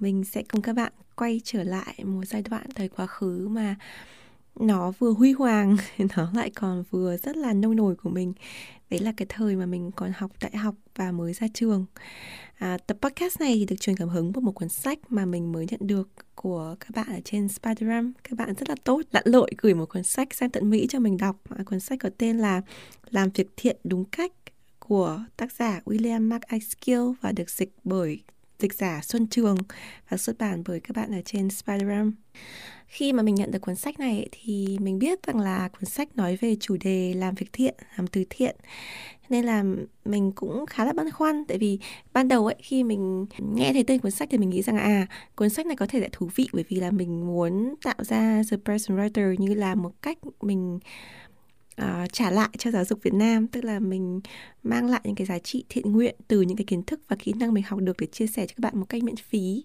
mình sẽ cùng các bạn quay trở lại một giai đoạn thời quá khứ mà nó vừa huy hoàng nó lại còn vừa rất là nông nổi của mình. Đấy là cái thời mà mình còn học đại học và mới ra trường. À, tập podcast này thì được truyền cảm hứng bởi một cuốn sách mà mình mới nhận được của các bạn ở trên Spiderram các bạn rất là tốt lặn lội gửi một cuốn sách sang tận Mỹ cho mình đọc. À, cuốn sách có tên là làm việc thiện đúng cách của tác giả William Mark Iskill và được dịch bởi dịch giả Xuân Trường và xuất bản bởi các bạn ở trên Spiderram. Khi mà mình nhận được cuốn sách này thì mình biết rằng là cuốn sách nói về chủ đề làm việc thiện, làm từ thiện. Nên là mình cũng khá là băn khoăn tại vì ban đầu ấy khi mình nghe thấy tên cuốn sách thì mình nghĩ rằng à cuốn sách này có thể sẽ thú vị bởi vì là mình muốn tạo ra The Person Writer như là một cách mình uh, trả lại cho giáo dục Việt Nam tức là mình mang lại những cái giá trị thiện nguyện từ những cái kiến thức và kỹ năng mình học được để chia sẻ cho các bạn một cách miễn phí.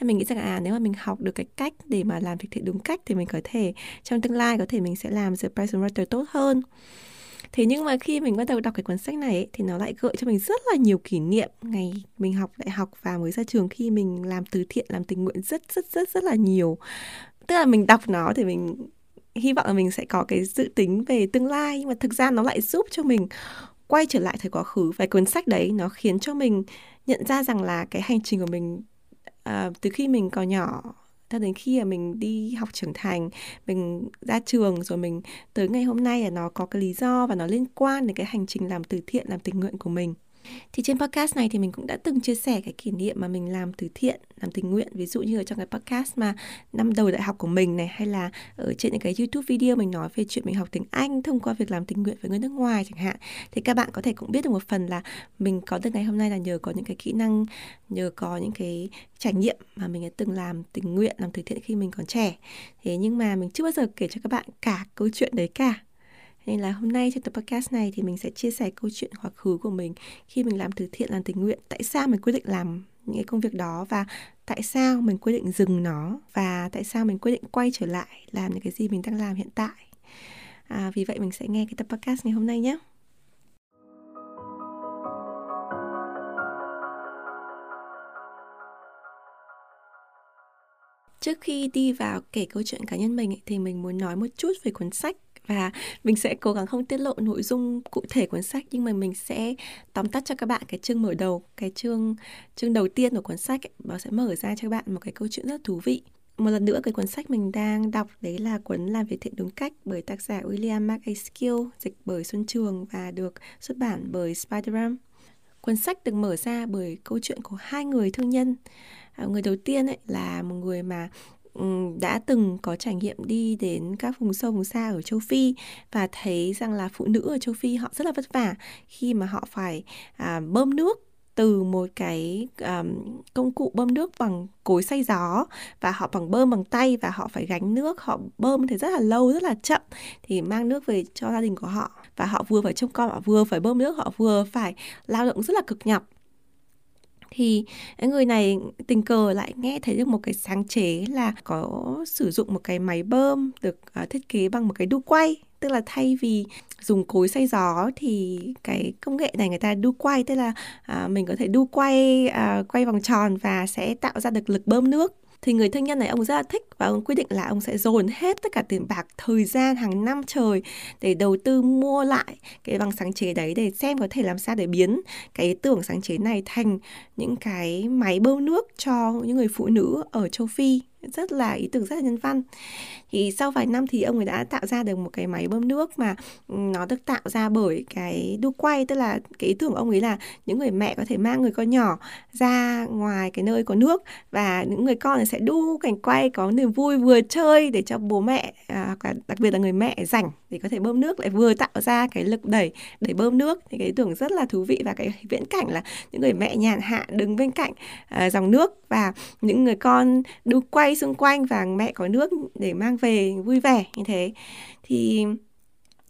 Nên mình nghĩ rằng à nếu mà mình học được cái cách để mà làm việc thiện đúng cách thì mình có thể trong tương lai có thể mình sẽ làm the person writer tốt hơn. Thế nhưng mà khi mình bắt đầu đọc cái cuốn sách này ấy, thì nó lại gợi cho mình rất là nhiều kỷ niệm ngày mình học đại học và mới ra trường khi mình làm từ thiện, làm tình nguyện rất rất rất rất là nhiều. Tức là mình đọc nó thì mình hy vọng là mình sẽ có cái dự tính về tương lai nhưng mà thực ra nó lại giúp cho mình quay trở lại thời quá khứ. Và cuốn sách đấy nó khiến cho mình nhận ra rằng là cái hành trình của mình uh, từ khi mình còn nhỏ cho đến khi mà mình đi học trưởng thành mình ra trường rồi mình tới ngày hôm nay là nó có cái lý do và nó liên quan đến cái hành trình làm từ thiện làm tình nguyện của mình thì trên podcast này thì mình cũng đã từng chia sẻ cái kỷ niệm mà mình làm từ thiện, làm tình nguyện. Ví dụ như ở trong cái podcast mà năm đầu đại học của mình này Hay là ở trên những cái YouTube video mình nói về chuyện mình học tiếng Anh Thông qua việc làm tình nguyện với người nước ngoài chẳng hạn. Thì các bạn có thể cũng biết được một phần là mình có được ngày hôm nay là nhờ có những cái kỹ năng Nhờ có những cái trải nghiệm mà mình đã từng làm tình nguyện, làm từ thiện khi mình còn trẻ. Thế nhưng mà mình chưa bao giờ kể cho các bạn cả câu chuyện đấy cả nên là hôm nay trong tập podcast này thì mình sẽ chia sẻ câu chuyện quá khứ của mình khi mình làm từ thiện làm tình nguyện. Tại sao mình quyết định làm những cái công việc đó và tại sao mình quyết định dừng nó và tại sao mình quyết định quay trở lại làm những cái gì mình đang làm hiện tại? À, vì vậy mình sẽ nghe cái tập podcast ngày hôm nay nhé. Trước khi đi vào kể câu chuyện cá nhân mình ấy, thì mình muốn nói một chút về cuốn sách và mình sẽ cố gắng không tiết lộ nội dung cụ thể cuốn sách nhưng mà mình sẽ tóm tắt cho các bạn cái chương mở đầu cái chương chương đầu tiên của cuốn sách ấy, nó sẽ mở ra cho các bạn một cái câu chuyện rất thú vị. Một lần nữa cái cuốn sách mình đang đọc đấy là cuốn làm việc thiện đúng cách bởi tác giả William Mark dịch bởi Xuân Trường và được xuất bản bởi Spiderram. Cuốn sách được mở ra bởi câu chuyện của hai người thương nhân. À, người đầu tiên ấy là một người mà đã từng có trải nghiệm đi đến các vùng sâu vùng xa ở châu Phi và thấy rằng là phụ nữ ở châu Phi họ rất là vất vả khi mà họ phải à, bơm nước từ một cái um, công cụ bơm nước bằng cối xay gió và họ bằng bơm bằng tay và họ phải gánh nước họ bơm thì rất là lâu rất là chậm thì mang nước về cho gia đình của họ. Và họ vừa phải trông con họ vừa phải bơm nước họ vừa phải lao động rất là cực nhọc thì người này tình cờ lại nghe thấy được một cái sáng chế là có sử dụng một cái máy bơm được à, thiết kế bằng một cái đu quay. Tức là thay vì dùng cối xay gió thì cái công nghệ này người ta đu quay tức là à, mình có thể đu quay à, quay vòng tròn và sẽ tạo ra được lực bơm nước thì người thương nhân này ông rất là thích và ông quyết định là ông sẽ dồn hết tất cả tiền bạc, thời gian hàng năm trời để đầu tư mua lại cái bằng sáng chế đấy để xem có thể làm sao để biến cái ý tưởng sáng chế này thành những cái máy bơm nước cho những người phụ nữ ở châu Phi rất là ý tưởng rất là nhân văn. Thì sau vài năm thì ông ấy đã tạo ra được một cái máy bơm nước mà ừ, nó được tạo ra bởi cái đu quay tức là cái ý tưởng của ông ấy là những người mẹ có thể mang người con nhỏ ra ngoài cái nơi có nước và những người con sẽ đu cảnh quay có niềm vui vừa chơi để cho bố mẹ à, đặc biệt là người mẹ rảnh để có thể bơm nước lại vừa tạo ra cái lực đẩy để bơm nước. Thì cái ý tưởng rất là thú vị và cái viễn cảnh là những người mẹ nhàn hạ đứng bên cạnh à, dòng nước và những người con đu quay xung quanh và mẹ có nước để mang về vui vẻ như thế. Thì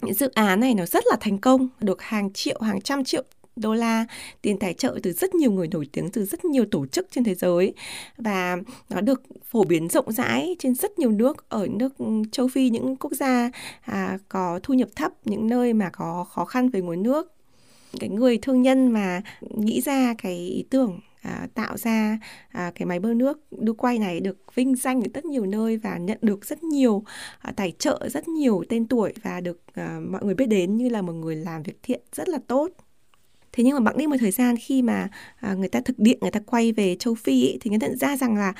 những dự án này nó rất là thành công được hàng triệu hàng trăm triệu đô la tiền tài trợ từ rất nhiều người nổi tiếng từ rất nhiều tổ chức trên thế giới. Và nó được phổ biến rộng rãi trên rất nhiều nước. Ở nước châu Phi những quốc gia à, có thu nhập thấp những nơi mà có khó khăn về nguồn nước. Cái người thương nhân mà nghĩ ra cái ý tưởng à, tạo ra à, cái máy bơm nước đu quay này được vinh danh ở rất nhiều nơi và nhận được rất nhiều à, tài trợ rất nhiều tên tuổi và được à, mọi người biết đến như là một người làm việc thiện rất là tốt thế nhưng mà bẵng đi một thời gian khi mà à, người ta thực địa người ta quay về châu phi ấy, thì người ta nhận ra rằng là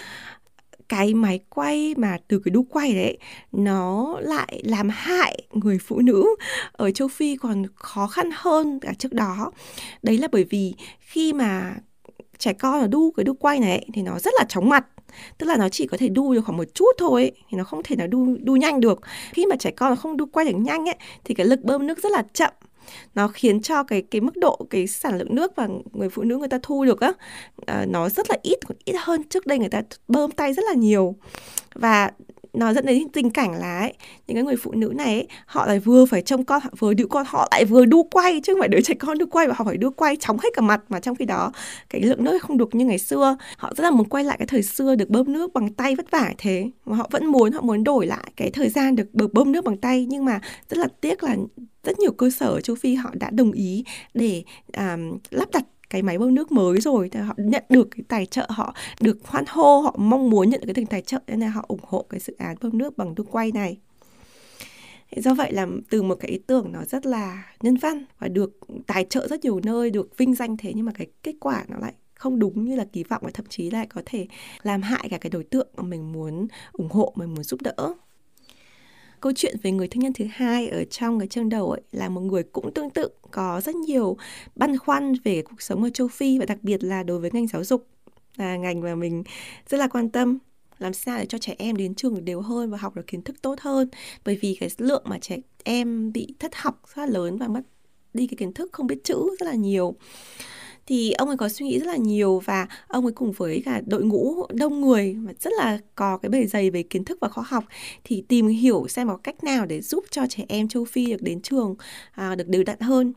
cái máy quay mà từ cái đu quay đấy nó lại làm hại người phụ nữ ở châu Phi còn khó khăn hơn cả trước đó. Đấy là bởi vì khi mà trẻ con là đu, cái đu quay này thì nó rất là chóng mặt. Tức là nó chỉ có thể đu được khoảng một chút thôi thì nó không thể nào đu đu nhanh được. Khi mà trẻ con không đu quay được nhanh ấy, thì cái lực bơm nước rất là chậm. Nó khiến cho cái cái mức độ, cái sản lượng nước và người phụ nữ người ta thu được á à, nó rất là ít ít hơn trước đây người ta bơm tay rất là nhiều. Và nó dẫn đến tình cảnh là ấy, những cái người phụ nữ này ấy, họ lại vừa phải trông con họ vừa đứa con họ lại vừa đu quay chứ không phải đứa trẻ con đu quay và họ phải đu quay chóng hết cả mặt. Mà trong khi đó cái lượng nước không được như ngày xưa họ rất là muốn quay lại cái thời xưa được bơm nước bằng tay vất vả thế. Mà họ vẫn muốn họ muốn đổi lại cái thời gian được bơm nước bằng tay. Nhưng mà rất là tiếc là rất nhiều cơ sở ở châu Phi họ đã đồng ý để um, lắp đặt cái máy bơm nước mới rồi thì họ nhận được cái tài trợ, họ được hoan hô, họ mong muốn nhận được cái tiền tài trợ nên là họ ủng hộ cái dự án bơm nước bằng đu quay này. Do vậy là từ một cái ý tưởng nó rất là nhân văn và được tài trợ rất nhiều nơi, được vinh danh thế nhưng mà cái kết quả nó lại không đúng như là kỳ vọng và thậm chí lại có thể làm hại cả cái đối tượng mà mình muốn ủng hộ, mình muốn giúp đỡ câu chuyện về người thương nhân thứ hai ở trong cái chương đầu ấy là một người cũng tương tự, có rất nhiều băn khoăn về cuộc sống ở châu Phi và đặc biệt là đối với ngành giáo dục. Là ngành mà mình rất là quan tâm, làm sao để cho trẻ em đến trường đều hơn và học được kiến thức tốt hơn. Bởi vì cái lượng mà trẻ em bị thất học rất là lớn và mất đi cái kiến thức không biết chữ rất là nhiều thì ông ấy có suy nghĩ rất là nhiều và ông ấy cùng với cả đội ngũ đông người và rất là có cái bề dày về kiến thức và khoa học thì tìm hiểu xem có cách nào để giúp cho trẻ em châu Phi được đến trường à, được đều đặn hơn.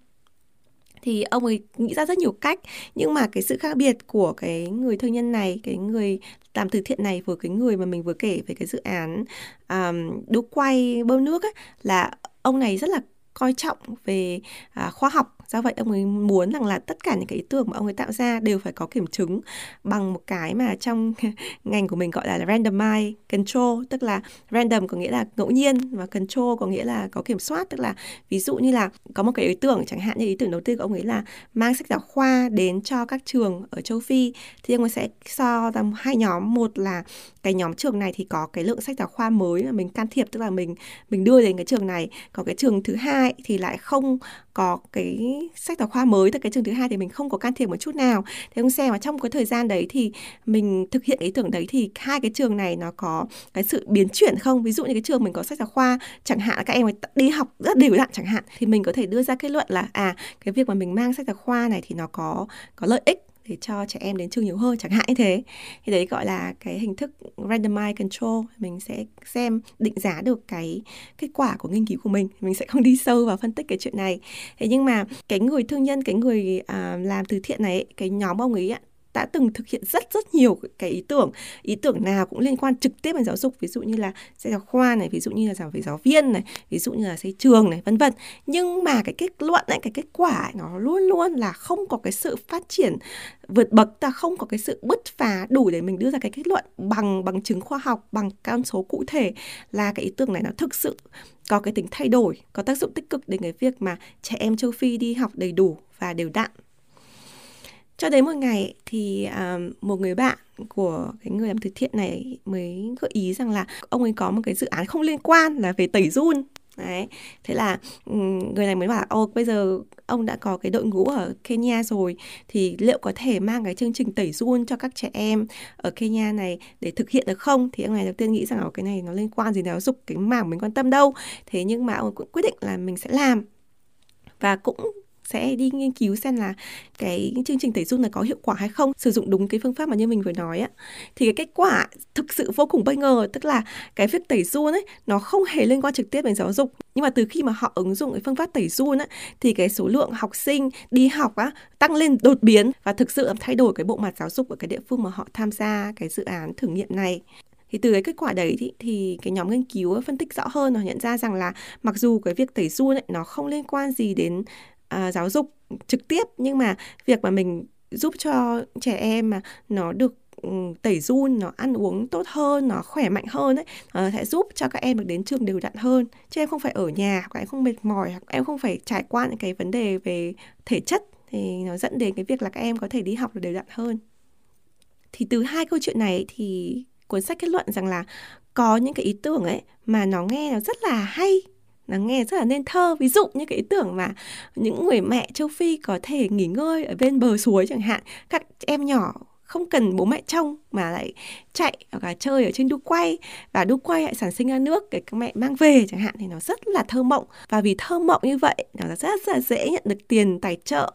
Thì ông ấy nghĩ ra rất nhiều cách nhưng mà cái sự khác biệt của cái người thương nhân này cái người làm từ thiện này với cái người mà mình vừa kể về cái dự án um, đu quay bơm nước ấy, là ông này rất là coi trọng về à, khoa học. Do vậy ông ấy muốn rằng là tất cả những cái ý tưởng mà ông ấy tạo ra đều phải có kiểm chứng bằng một cái mà trong ngành của mình gọi là randomized control tức là random có nghĩa là ngẫu nhiên và control có nghĩa là có kiểm soát. Tức là ví dụ như là có một cái ý tưởng chẳng hạn như ý tưởng đầu tiên của ông ấy là mang sách giáo khoa đến cho các trường ở châu Phi thì ông ấy sẽ so ra hai nhóm. Một là cái nhóm trường này thì có cái lượng sách giáo khoa mới mà mình can thiệp tức là mình mình đưa đến cái trường này. Còn cái trường thứ hai thì lại không có cái sách giáo khoa mới từ cái trường thứ hai thì mình không có can thiệp một chút nào. Thế ông xem mà trong cái thời gian đấy thì mình thực hiện ý tưởng đấy thì hai cái trường này nó có cái sự biến chuyển không? Ví dụ như cái trường mình có sách giáo khoa, chẳng hạn các em đi học rất đều đặn chẳng hạn, thì mình có thể đưa ra kết luận là à cái việc mà mình mang sách giáo khoa này thì nó có có lợi ích để cho trẻ em đến trường nhiều hơn chẳng hạn như thế. Thì đấy gọi là cái hình thức randomized control. Mình sẽ xem định giá được cái kết quả của nghiên cứu của mình. Mình sẽ không đi sâu vào phân tích cái chuyện này. Thế nhưng mà cái người thương nhân cái người à, làm từ thiện này cái nhóm ông ấy đã từng thực hiện rất rất nhiều cái ý tưởng. Ý tưởng nào cũng liên quan trực tiếp đến giáo dục ví dụ như là xây giáo khoa này ví dụ như là giáo về giáo viên này ví dụ như là xây trường này vân vân. Nhưng mà cái kết luận ấy, cái kết quả ấy, nó luôn luôn là không có cái sự phát triển vượt bậc ta không có cái sự bứt phá đủ để mình đưa ra cái kết luận bằng bằng chứng khoa học bằng con số cụ thể là cái ý tưởng này nó thực sự có cái tính thay đổi có tác dụng tích cực đến cái việc mà trẻ em châu Phi đi học đầy đủ và đều đặn cho đến một ngày thì uh, một người bạn của cái người làm từ thiện này mới gợi ý rằng là ông ấy có một cái dự án không liên quan là về tẩy run. Đấy thế là người này mới bảo ô bây giờ ông đã có cái đội ngũ ở Kenya rồi thì liệu có thể mang cái chương trình tẩy run cho các trẻ em ở Kenya này để thực hiện được không? Thì ông này đầu tiên nghĩ rằng cái này nó liên quan gì giáo dục cái mảng mình quan tâm đâu. Thế nhưng mà ông cũng quyết định là mình sẽ làm. Và cũng sẽ đi nghiên cứu xem là cái chương trình tẩy run này có hiệu quả hay không sử dụng đúng cái phương pháp mà như mình vừa nói á thì cái kết quả thực sự vô cùng bất ngờ tức là cái việc tẩy run ấy nó không hề liên quan trực tiếp đến giáo dục. Nhưng mà từ khi mà họ ứng dụng cái phương pháp tẩy run á thì cái số lượng học sinh đi học á tăng lên đột biến và thực sự thay đổi cái bộ mặt giáo dục ở cái địa phương mà họ tham gia cái dự án thử nghiệm này. Thì từ cái kết quả đấy thì, thì cái nhóm nghiên cứu phân tích rõ hơn họ nhận ra rằng là mặc dù cái việc tẩy run ấy, nó không liên quan gì đến uh, giáo dục trực tiếp. Nhưng mà việc mà mình giúp cho trẻ em mà nó được ừ, tẩy run nó ăn uống tốt hơn nó khỏe mạnh hơn ấy nó sẽ giúp cho các em được đến trường đều đặn hơn. Chứ em không phải ở nhà hoặc em không mệt mỏi hoặc em không phải trải qua những cái vấn đề về thể chất thì nó dẫn đến cái việc là các em có thể đi học được đều đặn hơn. Thì từ hai câu chuyện này thì cuốn sách kết luận rằng là có những cái ý tưởng ấy mà nó nghe nó rất là hay nó nghe rất là nên thơ. Ví dụ như cái ý tưởng mà những người mẹ châu phi có thể nghỉ ngơi ở bên bờ suối chẳng hạn các em nhỏ không cần bố mẹ trông mà lại chạy hoặc là chơi ở trên đu quay và đu quay lại sản sinh ra nước để các mẹ mang về chẳng hạn thì nó rất là thơ mộng. Và vì thơ mộng như vậy nó rất, rất là dễ nhận được tiền tài trợ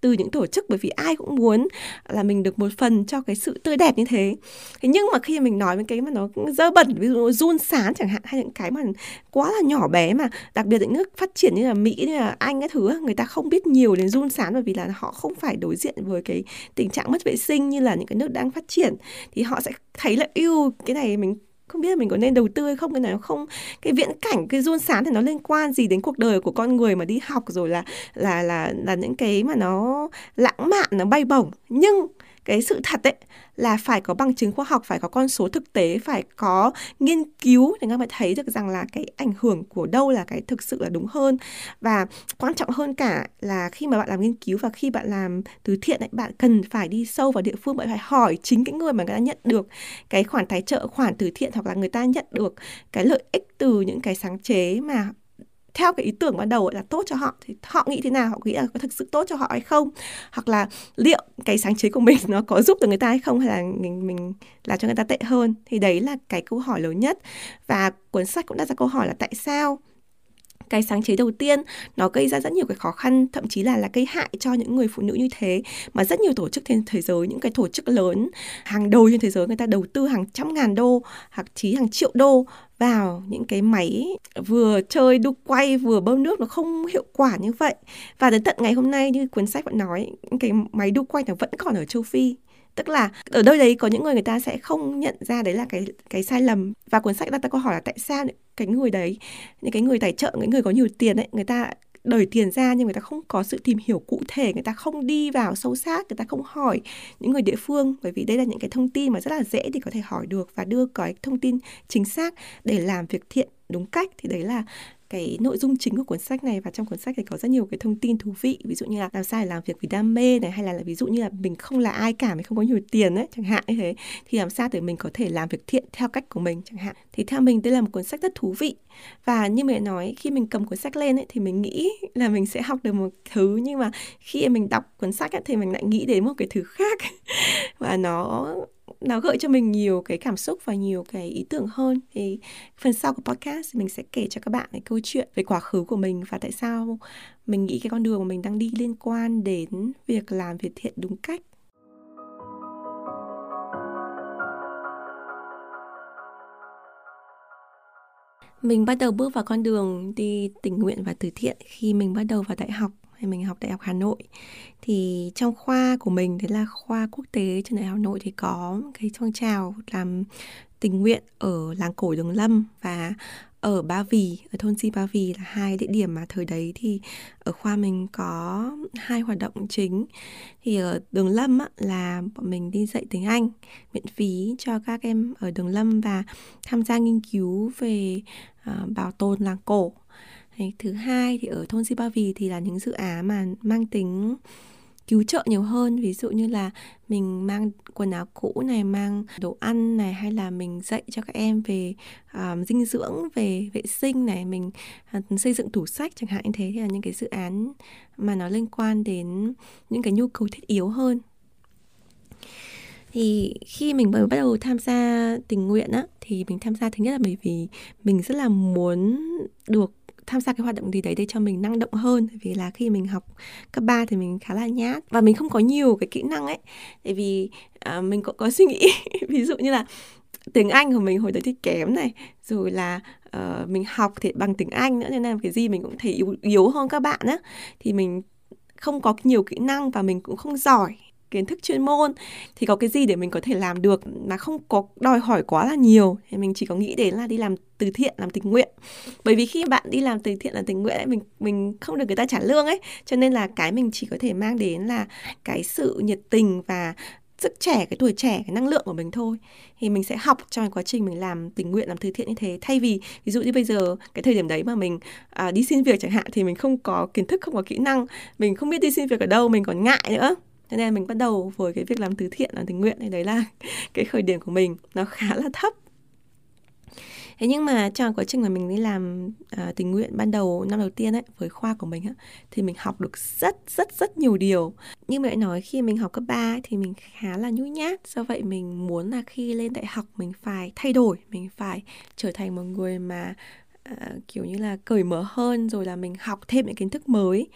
từ những tổ chức bởi vì ai cũng muốn là mình được một phần cho cái sự tươi đẹp như thế. Thế nhưng mà khi mình nói với cái mà nó dơ bẩn, ví dụ run sán chẳng hạn, hay những cái mà quá là nhỏ bé mà đặc biệt những nước phát triển như là mỹ, như là anh cái thứ người ta không biết nhiều đến run sán bởi vì là họ không phải đối diện với cái tình trạng mất vệ sinh như là những cái nước đang phát triển, thì họ sẽ thấy là yêu cái này mình không biết là mình có nên đầu tư hay không, cái này nó không, cái viễn cảnh, cái run sán thì nó liên quan gì đến cuộc đời của con người mà đi học rồi là là là là những cái mà nó lãng mạn, nó bay bổng. Nhưng cái sự thật ấy là phải có bằng chứng khoa học phải có con số thực tế phải có nghiên cứu để các bạn thấy được rằng là cái ảnh hưởng của đâu là cái thực sự là đúng hơn. Và quan trọng hơn cả là khi mà bạn làm nghiên cứu và khi bạn làm từ thiện ấy, bạn cần phải đi sâu vào địa phương bạn phải hỏi chính cái người mà người ta nhận được cái khoản tài trợ khoản từ thiện hoặc là người ta nhận được cái lợi ích từ những cái sáng chế mà theo cái ý tưởng ban đầu là tốt cho họ, thì họ nghĩ thế nào? Họ nghĩ là có thực sự tốt cho họ hay không? Hoặc là liệu cái sáng chế của mình nó có giúp được người ta hay không? Hay là mình mình làm cho người ta tệ hơn? Thì đấy là cái câu hỏi lớn nhất. Và cuốn sách cũng đặt ra câu hỏi là tại sao cái sáng chế đầu tiên. Nó gây ra rất nhiều cái khó khăn, thậm chí là là gây hại cho những người phụ nữ như thế. Mà rất nhiều tổ chức trên thế giới, những cái tổ chức lớn, hàng đầu trên thế giới, người ta đầu tư hàng trăm ngàn đô, hoặc chí hàng triệu đô vào những cái máy vừa chơi, đu quay, vừa bơm nước nó không hiệu quả như vậy. Và đến tận ngày hôm nay, như cuốn sách vẫn nói, những cái máy đu quay nó vẫn còn ở châu phi tức là ở đâu đấy có những người người ta sẽ không nhận ra đấy là cái cái sai lầm. Và cuốn sách đặt ra câu hỏi là tại sao cái người đấy, những cái người tài trợ, những người có nhiều tiền ấy, người ta đời tiền ra nhưng người ta không có sự tìm hiểu cụ thể, người ta không đi vào sâu sát, người ta không hỏi những người địa phương. Bởi vì đây là những cái thông tin mà rất là dễ thì có thể hỏi được và đưa cái thông tin chính xác để làm việc thiện đúng cách. Thì đấy là cái nội dung chính của cuốn sách này và trong cuốn sách thì có rất nhiều cái thông tin thú vị. Ví dụ như là làm sao để làm việc vì đam mê này hay là, là ví dụ như là mình không là ai cả mình không có nhiều tiền ấy chẳng hạn như thế. Thì làm sao để mình có thể làm việc thiện theo cách của mình chẳng hạn. Thì theo mình đây là một cuốn sách rất thú vị. Và như mẹ nói khi mình cầm cuốn sách lên ấy thì mình nghĩ là mình sẽ học được một thứ. Nhưng mà khi mình đọc cuốn sách ấy, thì mình lại nghĩ đến một cái thứ khác. Và nó nó gợi cho mình nhiều cái cảm xúc và nhiều cái ý tưởng hơn. Thì phần sau của podcast mình sẽ kể cho các bạn cái câu chuyện về quá khứ của mình và tại sao mình nghĩ cái con đường mà mình đang đi liên quan đến việc làm việc thiện đúng cách. Mình bắt đầu bước vào con đường đi tình nguyện và từ thiện khi mình bắt đầu vào đại học thì mình học đại học Hà Nội thì trong khoa của mình thế là khoa quốc tế trường đại học Hà Nội thì có cái phong trào làm tình nguyện ở làng cổ Đường Lâm và ở Ba Vì, ở thôn Si Ba Vì là hai địa điểm mà thời đấy thì ở khoa mình có hai hoạt động chính. Thì ở Đường Lâm á, là bọn mình đi dạy tiếng Anh miễn phí cho các em ở Đường Lâm và tham gia nghiên cứu về uh, bảo tồn làng cổ thứ hai thì ở thôn Di Ba Vì thì là những dự án mà mang tính cứu trợ nhiều hơn. Ví dụ như là mình mang quần áo cũ này mang đồ ăn này hay là mình dạy cho các em về um, dinh dưỡng về vệ sinh này mình uh, xây dựng tủ sách chẳng hạn như thế. Thì là những cái dự án mà nó liên quan đến những cái nhu cầu thiết yếu hơn. Thì khi mình bắt đầu tham gia tình nguyện á thì mình tham gia thứ nhất là bởi vì mình rất là muốn được tham gia cái hoạt động gì đấy để cho mình năng động hơn. Vì là khi mình học cấp 3 thì mình khá là nhát và mình không có nhiều cái kỹ năng ấy. Tại vì à, mình cũng có suy nghĩ ví dụ như là tiếng Anh của mình hồi đấy thì kém này rồi là uh, mình học thì bằng tiếng Anh nữa nên là cái gì mình cũng thấy yếu, yếu hơn các bạn á. Thì mình không có nhiều kỹ năng và mình cũng không giỏi kiến thức chuyên môn thì có cái gì để mình có thể làm được mà không có đòi hỏi quá là nhiều? Thì mình chỉ có nghĩ đến là đi làm từ thiện làm tình nguyện. Bởi vì khi bạn đi làm từ thiện làm tình nguyện ấy mình mình không được người ta trả lương ấy. Cho nên là cái mình chỉ có thể mang đến là cái sự nhiệt tình và sức trẻ cái tuổi trẻ cái năng lượng của mình thôi. Thì mình sẽ học trong cái quá trình mình làm tình nguyện làm từ thiện như thế. Thay vì ví dụ như bây giờ cái thời điểm đấy mà mình à, đi xin việc chẳng hạn thì mình không có kiến thức không có kỹ năng. Mình không biết đi xin việc ở đâu mình còn ngại nữa thế nên mình bắt đầu với cái việc làm từ thiện làm tình nguyện thì đấy là cái khởi điểm của mình. Nó khá là thấp. Thế nhưng mà trong quá trình mà mình đi làm à, tình nguyện ban đầu năm đầu tiên ấy với khoa của mình á thì mình học được rất rất rất nhiều điều. Như mẹ nói khi mình học cấp 3 thì mình khá là nhút nhát. Do vậy mình muốn là khi lên đại học mình phải thay đổi mình phải trở thành một người mà Ờ, kiểu như là cởi mở hơn, rồi là mình học thêm những kiến thức mới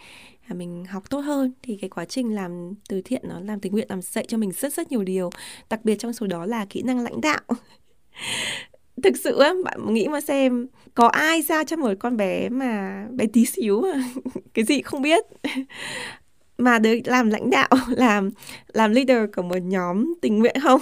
à, mình học tốt hơn. Thì cái quá trình làm từ thiện nó làm tình nguyện, làm dạy cho mình rất rất nhiều điều. Đặc biệt trong số đó là kỹ năng lãnh đạo. Thực sự á, bạn nghĩ mà xem, có ai ra cho một con bé mà bé tí xíu mà cái gì không biết? Mà được làm lãnh đạo, làm làm leader của một nhóm tình nguyện không?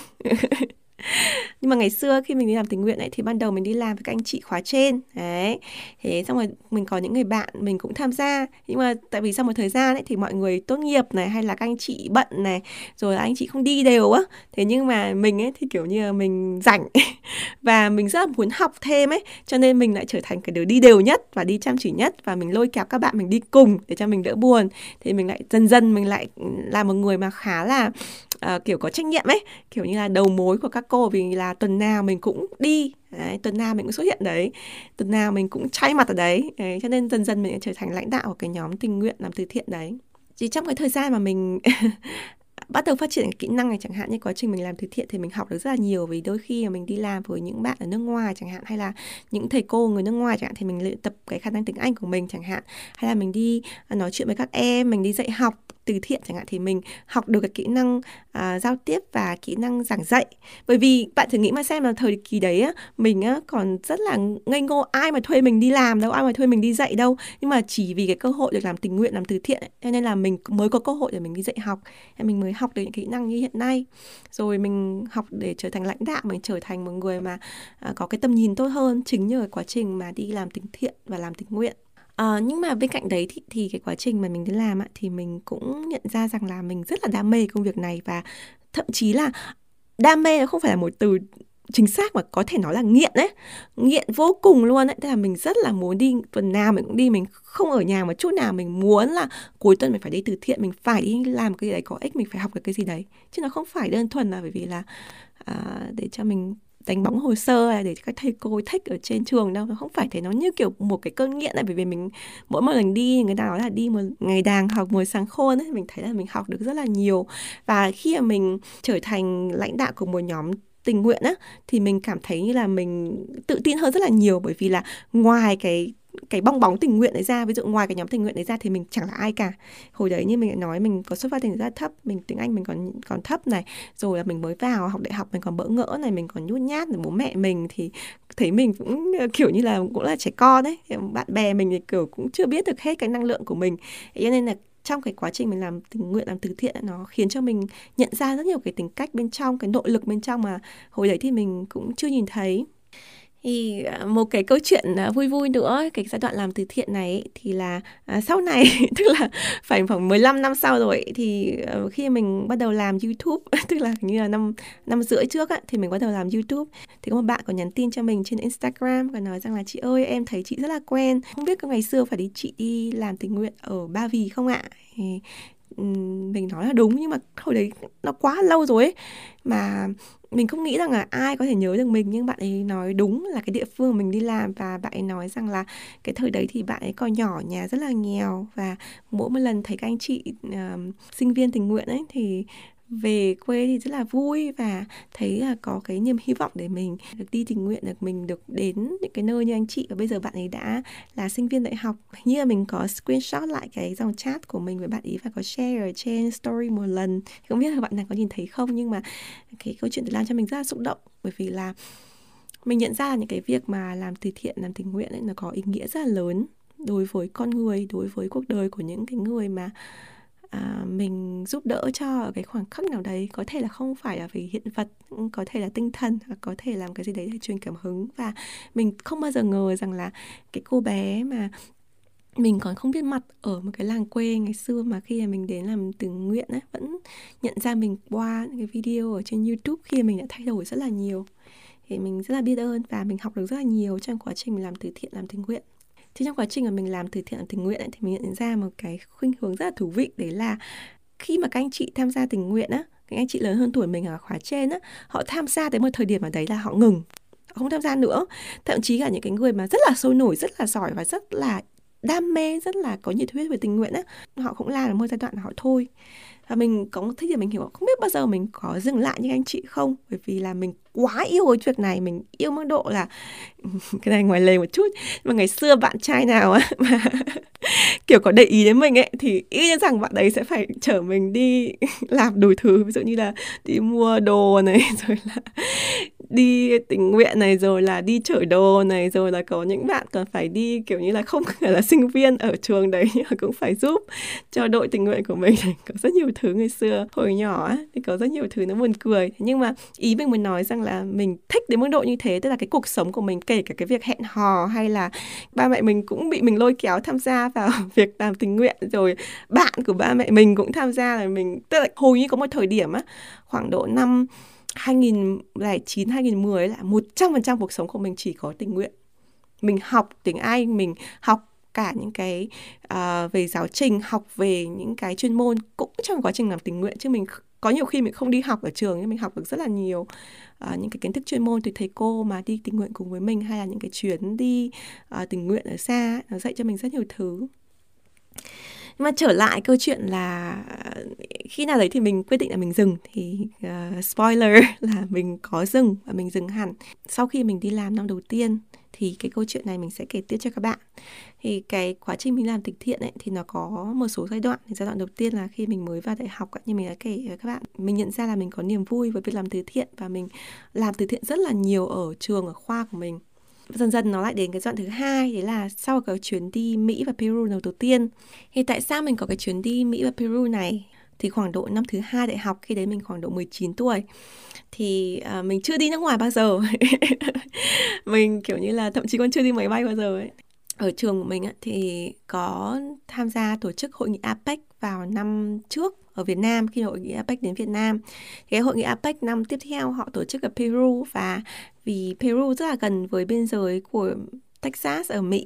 nhưng mà ngày xưa khi mình đi làm tình nguyện ấy, thì ban đầu mình đi làm với các anh chị khóa trên. Đấy. Thế xong rồi mình có những người bạn mình cũng tham gia. Nhưng mà tại vì sau một thời gian ấy, thì mọi người tốt nghiệp này, hay là các anh chị bận này, rồi anh chị không đi đều á. Thế nhưng mà mình ấy, thì kiểu như là mình rảnh và mình rất là muốn học thêm ấy. Cho nên mình lại trở thành cái đứa đi đều nhất và đi chăm chỉ nhất và mình lôi kéo các bạn mình đi cùng để cho mình đỡ buồn. Thì mình lại dần dần mình lại là một người mà khá là uh, kiểu có trách nhiệm ấy kiểu như là đầu mối của các cô vì là tuần nào mình cũng đi đấy, tuần nào mình cũng xuất hiện đấy tuần nào mình cũng chay mặt ở đấy. đấy cho nên dần dần mình trở thành lãnh đạo của cái nhóm tình nguyện làm từ thiện đấy chỉ trong cái thời gian mà mình bắt đầu phát triển kỹ năng này chẳng hạn như quá trình mình làm từ thiện thì mình học được rất là nhiều vì đôi khi mà mình đi làm với những bạn ở nước ngoài chẳng hạn hay là những thầy cô người nước ngoài chẳng hạn thì mình luyện tập cái khả năng tiếng Anh của mình chẳng hạn hay là mình đi nói chuyện với các em mình đi dạy học từ thiện chẳng hạn thì mình học được cái kỹ năng à, giao tiếp và kỹ năng giảng dạy. Bởi vì bạn thử nghĩ mà xem là thời kỳ đấy á mình á còn rất là ngây ngô ai mà thuê mình đi làm đâu ai mà thuê mình đi dạy đâu. Nhưng mà chỉ vì cái cơ hội được làm tình nguyện làm từ thiện ấy, cho nên là mình mới có cơ hội để mình đi dạy học. Mình mới học được những kỹ năng như hiện nay. Rồi mình học để trở thành lãnh đạo mình trở thành một người mà à, có cái tầm nhìn tốt hơn chính nhờ quá trình mà đi làm tình thiện và làm tình nguyện. À, nhưng mà bên cạnh đấy thì, thì cái quá trình mà mình đi làm ạ thì mình cũng nhận ra rằng là mình rất là đam mê công việc này và thậm chí là đam mê không phải là một từ chính xác mà có thể nói là nghiện đấy nghiện vô cùng luôn đấy tức là mình rất là muốn đi tuần nào mình cũng đi mình không ở nhà một chút nào mình muốn là cuối tuần mình phải đi từ thiện mình phải đi làm cái gì đấy có ích mình phải học được cái gì đấy. Chứ nó không phải đơn thuần là bởi vì là à, để cho mình đánh bóng hồ sơ hay để các thầy cô thích ở trên trường đâu. Nó không phải thế, nó như kiểu một cái cơn nghiện này bởi vì mình, mỗi một lần đi, người ta nói là đi một ngày đàng học một sáng khôn ấy, mình thấy là mình học được rất là nhiều. Và khi mà mình trở thành lãnh đạo của một nhóm tình nguyện á, thì mình cảm thấy như là mình tự tin hơn rất là nhiều, bởi vì là ngoài cái cái bong bóng tình nguyện đấy ra, ví dụ ngoài cái nhóm tình nguyện đấy ra thì mình chẳng là ai cả. Hồi đấy như mình đã nói, mình có xuất phát điểm rất thấp, mình tiếng anh mình còn còn thấp này, rồi là mình mới vào học đại học, mình còn bỡ ngỡ này, mình còn nhút nhát rồi bố mẹ mình thì thấy mình cũng, kiểu như là, cũng là trẻ con đấy bạn bè mình thì, kiểu, cũng chưa biết được hết cái năng lượng của mình. Cho nên là trong cái quá trình mình làm tình nguyện, làm từ thiện nó khiến cho mình nhận ra rất nhiều cái tính cách bên trong, cái nội lực bên trong mà hồi đấy thì mình cũng chưa nhìn thấy thì à, một cái câu chuyện à, vui vui nữa cái giai đoạn làm từ thiện này thì là à, sau này tức là phải khoảng 15 năm sau rồi thì ờ, khi mình bắt đầu làm YouTube tức là như là năm năm rưỡi trước á, thì mình bắt đầu làm YouTube. Thì có một bạn có nhắn tin cho mình trên Instagram và nói rằng là chị ơi em thấy chị rất là quen. Không biết có ngày xưa phải đi chị đi làm tình nguyện ở Ba Vì không ạ? Thì mình nói là đúng nhưng mà hồi đấy nó quá lâu rồi ấy. Mà mình không nghĩ rằng là ai có thể nhớ được mình nhưng bạn ấy nói đúng là cái địa phương mình đi làm và bạn ấy nói rằng là cái thời đấy thì bạn ấy còn nhỏ nhà rất là nghèo. Và mỗi một lần thấy các anh chị uh, sinh viên tình nguyện ấy thì về quê thì rất là vui và thấy là có cái niềm hy vọng để mình được đi tình nguyện, được mình được đến những cái nơi như anh chị. Và bây giờ bạn ấy đã là sinh viên đại học. Như là mình có screenshot lại cái dòng chat của mình với bạn ấy và có share ở trên story một lần. Không biết là bạn nào có nhìn thấy không, nhưng mà cái câu chuyện làm cho mình rất là xúc động. Bởi vì là mình nhận ra là những cái việc mà làm từ thiện, làm tình nguyện ấy, nó có ý nghĩa rất là lớn đối với con người, đối với cuộc đời của những cái người mà à, mình giúp đỡ cho ở cái khoảng khắc nào đấy có thể là không phải là về hiện vật có thể là tinh thần hoặc có thể làm cái gì đấy để truyền cảm hứng. Và mình không bao giờ ngờ rằng là cái cô bé mà mình còn không biết mặt ở một cái làng quê ngày xưa mà khi mà mình đến làm từ nguyện ấy vẫn nhận ra mình qua những cái video ở trên YouTube khi mình đã thay đổi rất là nhiều. Thì mình rất là biết ơn và mình học được rất là nhiều trong quá trình mình làm từ thiện làm tình nguyện thì trong quá trình mà mình làm từ thiện tình nguyện ấy, thì mình nhận ra một cái khuynh hướng rất là thú vị đấy là khi mà các anh chị tham gia tình nguyện á các anh chị lớn hơn tuổi mình ở khóa trên á họ tham gia tới một thời điểm ở đấy là họ ngừng không tham gia nữa. Thậm chí cả những cái người mà rất là sôi nổi rất là giỏi và rất là đam mê rất là có nhiệt huyết về tình nguyện á. Họ cũng làm ở một giai đoạn họ thôi. Và mình có thích thì mình hiểu không biết bao giờ mình có dừng lại như anh chị không? Bởi vì là mình quá yêu cái việc này, mình yêu mức độ là cái này ngoài lề một chút mà ngày xưa bạn trai nào á mà kiểu có để ý đến mình ấy, thì ý như rằng bạn đấy sẽ phải chở mình đi làm đủ thứ. Ví dụ như là đi mua đồ này, rồi là đi tình nguyện này, rồi là đi chở đồ này, rồi là có những bạn còn phải đi, kiểu như là, không phải là sinh viên ở trường đấy, nhưng mà cũng phải giúp cho đội tình nguyện của mình. Có rất nhiều thứ ngày xưa, hồi nhỏ thì có rất nhiều thứ nó buồn cười. Nhưng mà ý mình muốn nói rằng là mình thích đến mức độ như thế, tức là cái cuộc sống của mình, kể cả cái việc hẹn hò hay là ba mẹ mình cũng bị mình lôi kéo tham gia vào việc làm tình nguyện, rồi bạn của ba mẹ mình cũng tham gia. Là mình, tức là hồi như có một thời điểm á, khoảng độ năm 2009 2010 là 100% cuộc sống của mình chỉ có tình nguyện. Mình học tiếng Anh, mình học cả những cái uh, về giáo trình, học về những cái chuyên môn cũng trong quá trình làm tình nguyện chứ mình có nhiều khi mình không đi học ở trường nhưng mình học được rất là nhiều uh, những cái kiến thức chuyên môn từ thầy cô mà đi tình nguyện cùng với mình hay là những cái chuyến đi uh, tình nguyện ở xa nó dạy cho mình rất nhiều thứ nhưng mà trở lại câu chuyện là khi nào đấy thì mình quyết định là mình dừng thì uh, spoiler là mình có dừng và mình dừng hẳn. Sau khi mình đi làm năm đầu tiên thì cái câu chuyện này mình sẽ kể tiếp cho các bạn. Thì cái quá trình mình làm từ thiện ấy thì nó có một số giai đoạn. Thì giai đoạn đầu tiên là khi mình mới vào đại học như mình đã kể với các bạn mình nhận ra là mình có niềm vui với việc làm từ thiện và mình làm từ thiện rất là nhiều ở trường ở khoa của mình dần dần nó lại đến cái đoạn thứ hai đấy là sau cái chuyến đi Mỹ và Peru đầu đầu tiên. Thì tại sao mình có cái chuyến đi Mỹ và Peru này? Thì khoảng độ năm thứ hai đại học khi đấy mình khoảng độ 19 tuổi. Thì à, mình chưa đi nước ngoài bao giờ. Mình kiểu như là thậm chí còn chưa đi máy bay bao giờ ấy. Ở trường của mình ấy, thì có tham gia tổ chức hội nghị APEC vào năm trước ở Việt Nam khi hội nghị APEC đến Việt Nam. Cái hội nghị APEC năm tiếp theo họ tổ chức ở Peru và vì Peru rất là gần với biên giới của Texas ở Mỹ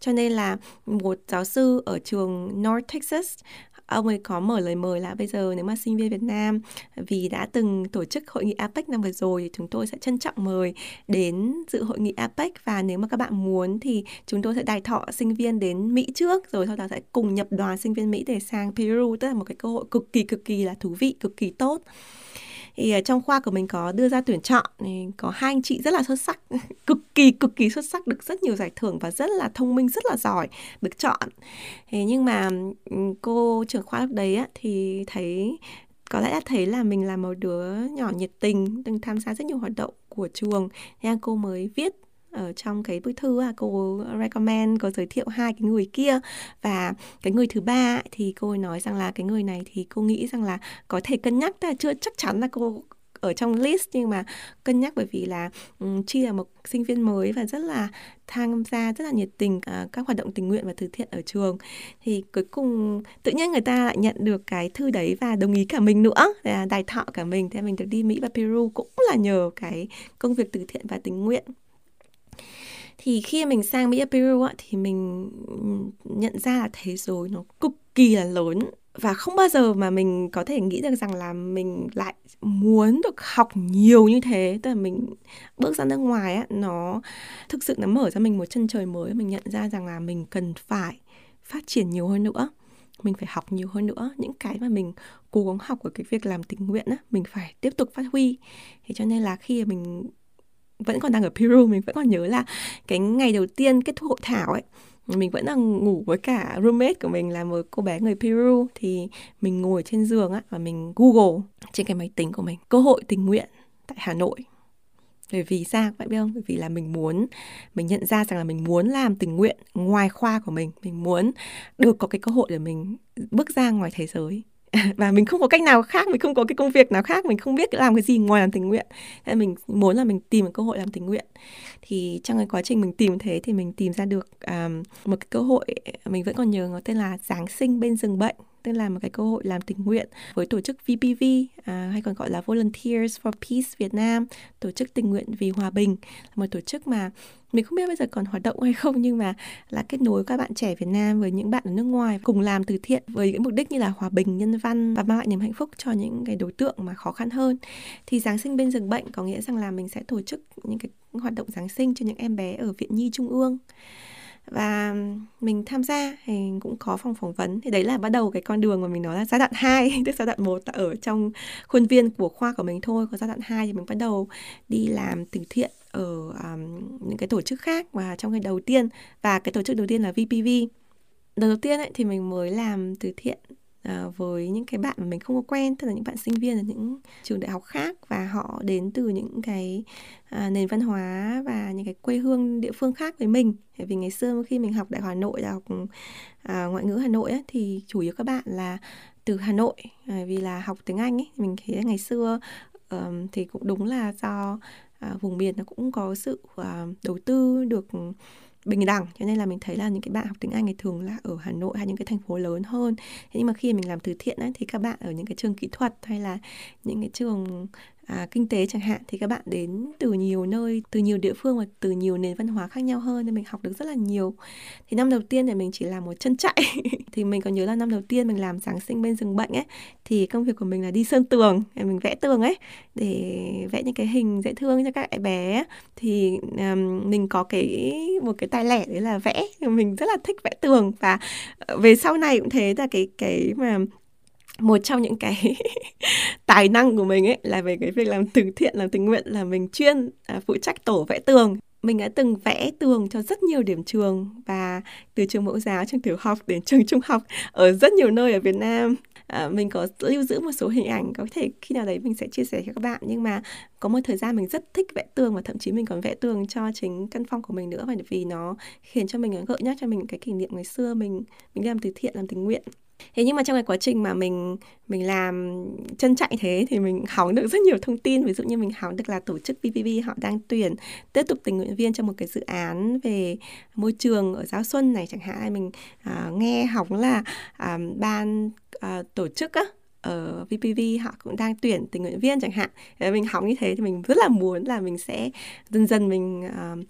cho nên là một giáo sư ở trường North Texas, ông ấy có mở lời mời là bây giờ nếu mà sinh viên Việt Nam, vì đã từng tổ chức hội nghị APEC năm vừa rồi thì chúng tôi sẽ trân trọng mời đến dự hội nghị APEC và nếu mà các bạn muốn thì chúng tôi sẽ đài thọ sinh viên đến Mỹ trước, rồi sau đó sẽ cùng nhập đoàn sinh viên Mỹ để sang Peru. Tức là một cái cơ hội cực kỳ cực kỳ là thú vị, cực kỳ tốt thì ở trong khoa của mình có đưa ra tuyển chọn thì có hai anh chị rất là xuất sắc cực kỳ cực kỳ xuất sắc được rất nhiều giải thưởng và rất là thông minh rất là giỏi được chọn. Thế nhưng mà cô trưởng khoa lúc đấy á, thì thấy có lẽ đã thấy là mình là một đứa nhỏ nhiệt tình từng tham gia rất nhiều hoạt động của trường. Nên cô mới viết ở trong cái bức thư à, cô recommend có giới thiệu hai cái người kia. Và cái người thứ ba thì cô ấy nói rằng là cái người này thì cô nghĩ rằng là có thể cân nhắc là chưa chắc chắn là cô ở trong list nhưng mà cân nhắc bởi vì là um, chi là một sinh viên mới và rất là tham gia rất là nhiệt tình uh, các hoạt động tình nguyện và từ thiện ở trường. Thì cuối cùng tự nhiên người ta lại nhận được cái thư đấy và đồng ý cả mình nữa là đài thọ cả mình. Thế mình được đi Mỹ và Peru cũng là nhờ cái công việc từ thiện và tình nguyện thì khi mình sang Mỹ Peru thì mình nhận ra là thế giới nó cực kỳ là lớn. Và không bao giờ mà mình có thể nghĩ được rằng là mình lại muốn được học nhiều như thế. Tức là mình bước ra nước ngoài á, nó thực sự nó mở ra mình một chân trời mới. Mình nhận ra rằng là mình cần phải phát triển nhiều hơn nữa. Mình phải học nhiều hơn nữa. Những cái mà mình cố gắng học ở cái việc làm tình nguyện á, mình phải tiếp tục phát huy. Thế cho nên là khi mà mình vẫn còn đang ở Peru, mình vẫn còn nhớ là cái ngày đầu tiên kết thúc hội thảo ấy, mình vẫn đang ngủ với cả roommate của mình là một cô bé người Peru. Thì mình ngồi trên giường á và mình Google trên cái máy tính của mình, cơ hội tình nguyện tại Hà Nội. Bởi vì sao? Các bạn biết không? Bởi vì là mình muốn, mình nhận ra rằng là mình muốn làm tình nguyện ngoài khoa của mình. Mình muốn được có cái cơ hội để mình bước ra ngoài thế giới. và mình không có cách nào khác mình không có cái công việc nào khác mình không biết làm cái gì ngoài làm tình nguyện. Nên mình muốn là mình tìm một cơ hội làm tình nguyện. Thì trong cái quá trình mình tìm thế thì mình tìm ra được um, một cái cơ hội mình vẫn còn nhớ nó tên là giáng sinh bên rừng bệnh tức là một cái cơ hội làm tình nguyện với tổ chức VPV à, hay còn gọi là Volunteers for Peace Việt Nam, tổ chức tình nguyện vì hòa bình, là một tổ chức mà mình không biết bây giờ còn hoạt động hay không nhưng mà là kết nối các bạn trẻ Việt Nam với những bạn ở nước ngoài cùng làm từ thiện với những mục đích như là hòa bình nhân văn và mang lại niềm hạnh phúc cho những cái đối tượng mà khó khăn hơn. Thì Giáng sinh bên giường bệnh có nghĩa rằng là mình sẽ tổ chức những cái hoạt động Giáng sinh cho những em bé ở Viện Nhi Trung ương và mình tham gia thì cũng có phòng phỏng vấn. Thì đấy là bắt đầu cái con đường mà mình nói là giai đoạn 2 tức giai đoạn 1 là ở trong khuôn viên của khoa của mình thôi. Còn giai đoạn 2 thì mình bắt đầu đi làm từ thiện ở um, những cái tổ chức khác. Và trong cái đầu tiên và cái tổ chức đầu tiên là VPV đầu tiên ấy, thì mình mới làm từ thiện uh, với những cái bạn mà mình không có quen tức là những bạn sinh viên ở những trường đại học khác và họ đến từ những cái uh, nền văn hóa và những cái quê hương địa phương khác với mình. Bởi vì ngày xưa khi mình học đại học Hà Nội học uh, ngoại ngữ Hà Nội ấy, thì chủ yếu các bạn là từ Hà Nội uh, vì là học tiếng Anh ấy. Mình thấy ngày xưa uh, thì cũng đúng là do uh, vùng miền nó cũng có sự uh, đầu tư được bình đẳng. Cho nên là mình thấy là những cái bạn học tiếng Anh thì thường là ở Hà Nội hay những cái thành phố lớn hơn. Thế nhưng mà khi mình làm từ thiện ấy, thì các bạn ở những cái trường kỹ thuật hay là những cái trường à, kinh tế chẳng hạn thì các bạn đến từ nhiều nơi từ nhiều địa phương và từ nhiều nền văn hóa khác nhau hơn nên mình học được rất là nhiều. Thì năm đầu tiên thì mình chỉ làm một chân chạy. Thì mình còn nhớ là năm đầu tiên mình làm giáng sinh bên rừng bệnh ấy thì công việc của mình là đi sơn tường mình vẽ tường ấy để vẽ những cái hình dễ thương cho các bé thì um, mình có cái một cái tài lẻ đấy là vẽ mình rất là thích vẽ tường. Và ờ, về sau này cũng thế là cái cái mà một trong những cái tài năng của mình ấy là về cái việc làm từ thiện làm tình nguyện là mình chuyên à, phụ trách tổ vẽ tường. Mình đã từng vẽ tường cho rất nhiều điểm trường và từ trường mẫu giáo trường tiểu học đến trường trung học ở rất nhiều nơi ở Việt Nam. À, mình có lưu giữ một số hình ảnh có thể khi nào đấy mình sẽ chia sẻ cho các bạn nhưng mà có một thời gian mình rất thích vẽ tường và thậm chí mình còn vẽ tường cho chính căn phòng của mình nữa bởi vì nó khiến cho mình gợi nhắc cho mình cái kỷ niệm ngày xưa mình mình làm từ thiện làm tình nguyện thế nhưng mà trong cái quá trình mà mình mình làm chân chạy thế thì mình hóng được rất nhiều thông tin. Ví dụ như mình hóng được là tổ chức PPP họ đang tuyển tiếp tục tình nguyện viên cho một cái dự án về môi trường ở giáo xuân này chẳng hạn. Mình à, nghe hóng là à, ban à, tổ chức á ở VPV họ cũng đang tuyển tình nguyện viên chẳng hạn. Mình hóng như thế thì mình rất là muốn là mình sẽ dần dần mình uh,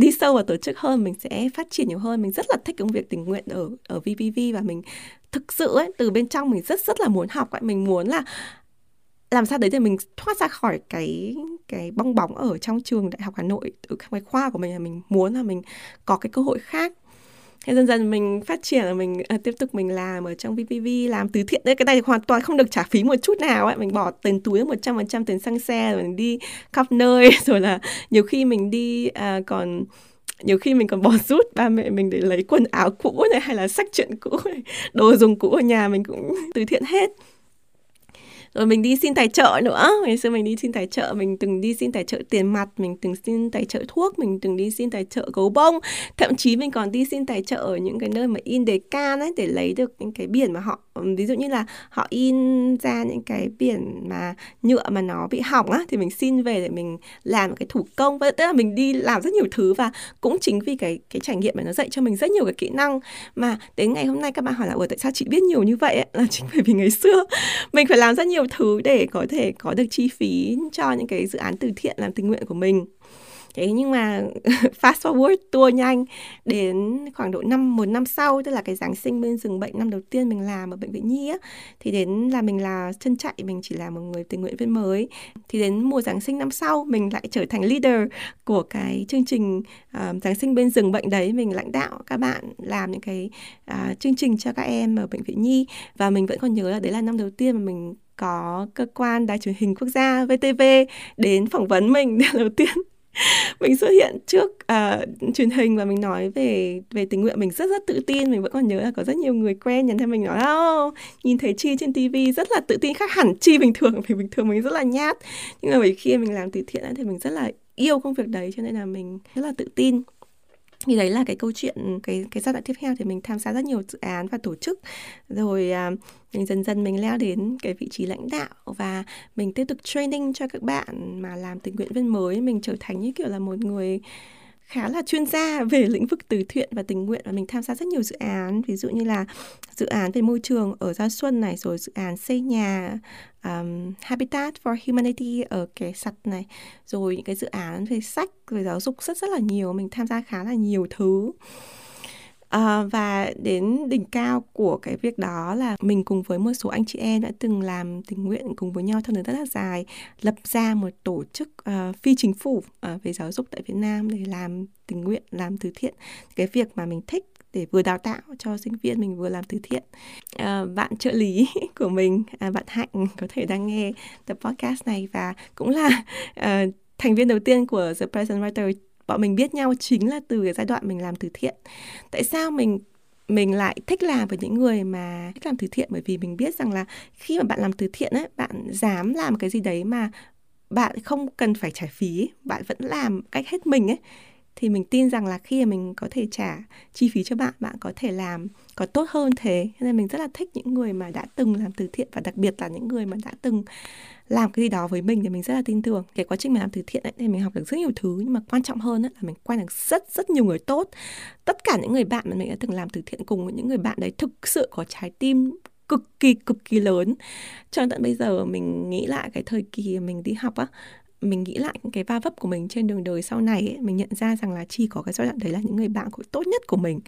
đi sâu vào tổ chức hơn, mình sẽ phát triển nhiều hơn. Mình rất là thích công việc tình nguyện ở ở VPV và mình thực sự ấy, từ bên trong mình rất rất là muốn học ấy. Mình muốn là làm sao đấy thì mình thoát ra khỏi cái cái bong bóng ở trong trường đại học Hà Nội, ở cái khoa của mình là mình muốn là mình có cái cơ hội khác thế dần dần mình phát triển là mình à, tiếp tục mình làm ở trong VPV làm từ thiện. Đấy cái này hoàn toàn không được trả phí một chút nào ấy. Mình bỏ tiền túi một trăm phần trăm tiền xăng xe rồi mình đi khắp nơi. Rồi là nhiều khi mình đi à, còn nhiều khi mình còn bỏ rút ba mẹ mình để lấy quần áo cũ này hay là sách chuyện cũ này đồ dùng cũ ở nhà mình cũng từ thiện hết rồi mình đi xin tài trợ nữa. Ngày xưa mình đi xin tài trợ, mình từng đi xin tài trợ tiền mặt, mình từng xin tài trợ thuốc, mình từng đi xin tài trợ gấu bông. Thậm chí mình còn đi xin tài trợ ở những cái nơi mà in đề can ấy, để lấy được những cái biển mà họ ví dụ như là họ in ra những cái biển mà nhựa mà nó bị hỏng á, thì mình xin về để mình làm cái thủ công. Và tức là mình đi làm rất nhiều thứ và cũng chính vì cái cái trải nghiệm mà nó dạy cho mình rất nhiều cái kỹ năng. Mà đến ngày hôm nay các bạn hỏi là, ủa, tại sao chị biết nhiều như vậy? Ấy? là chính bởi vì ngày xưa mình phải làm rất nhiều thứ để có thể có được chi phí cho những cái dự án từ thiện, làm tình nguyện của mình thế nhưng mà fast forward tour nhanh đến khoảng độ năm một năm sau tức là cái giáng sinh bên rừng bệnh năm đầu tiên mình làm ở bệnh viện nhi á thì đến là mình là chân chạy mình chỉ là một người tình nguyện viên mới. Thì đến mùa giáng sinh năm sau mình lại trở thành leader của cái chương trình uh, giáng sinh bên rừng bệnh đấy. Mình lãnh đạo các bạn làm những cái uh, chương trình cho các em ở bệnh viện nhi. Và mình vẫn còn nhớ là đấy là năm đầu tiên mà mình có cơ quan đài truyền hình quốc gia VTV đến phỏng vấn mình lần đầu tiên. mình xuất hiện trước uh, truyền hình và mình nói về về tình nguyện. Mình rất rất tự tin. Mình vẫn còn nhớ là có rất nhiều người quen nhắn theo mình nói oh, nhìn thấy chi trên tivi rất là tự tin khác hẳn chi bình thường. Vì bình thường mình rất là nhát. Nhưng mà bởi khi mình làm từ thiện thì mình rất là yêu công việc đấy cho nên là mình rất là tự tin thì đấy là cái câu chuyện cái cái giai đoạn tiếp theo thì mình tham gia rất nhiều dự án và tổ chức. Rồi à, mình dần dần mình leo đến cái vị trí lãnh đạo và mình tiếp tục training cho các bạn mà làm tình nguyện viên mới. Mình trở thành như kiểu là một người khá là chuyên gia về lĩnh vực từ thiện và tình nguyện và mình tham gia rất nhiều dự án. Ví dụ như là dự án về môi trường ở Gia Xuân này rồi dự án xây nhà um, Habitat for Humanity ở Kẻ Sặt này rồi những cái dự án về sách về giáo dục rất rất là nhiều. Mình tham gia khá là nhiều thứ. À, và đến đỉnh cao của cái việc đó là mình cùng với một số anh chị em đã từng làm tình nguyện cùng với nhau thời gian rất là dài lập ra một tổ chức uh, phi chính phủ uh, về giáo dục tại Việt Nam để làm tình nguyện làm từ thiện. Cái việc mà mình thích để vừa đào tạo cho sinh viên mình vừa làm từ thiện. À, bạn trợ lý của mình à, bạn hạnh có thể đang nghe tập podcast này và cũng là à, thành viên đầu tiên của The Present Writer bọn mình biết nhau chính là từ cái giai đoạn mình làm từ thiện. Tại sao mình mình lại thích làm với những người mà thích làm từ thiện? Bởi vì mình biết rằng là khi mà bạn làm từ thiện ấy bạn dám làm cái gì đấy mà bạn không cần phải trả phí, bạn vẫn làm cách hết mình ấy, thì mình tin rằng là khi mà mình có thể trả chi phí cho bạn bạn có thể làm, có tốt hơn thế. Nên mình rất là thích những người mà đã từng làm từ thiện và đặc biệt là những người mà đã từng làm cái gì đó với mình thì mình rất là tin tưởng. Cái quá trình mình làm từ thiện ấy, thì mình học được rất nhiều thứ. Nhưng mà quan trọng hơn ấy, là mình quen được rất rất nhiều người tốt. Tất cả những người bạn mà mình đã từng làm từ thiện cùng với những người bạn đấy thực sự có trái tim cực kỳ cực kỳ lớn. Cho tận bây giờ mình nghĩ lại cái thời kỳ mình đi học á mình nghĩ lại những cái va vấp của mình trên đường đời sau này ấy, mình nhận ra rằng là chỉ có cái giai đoạn đấy là những người bạn tốt nhất của mình.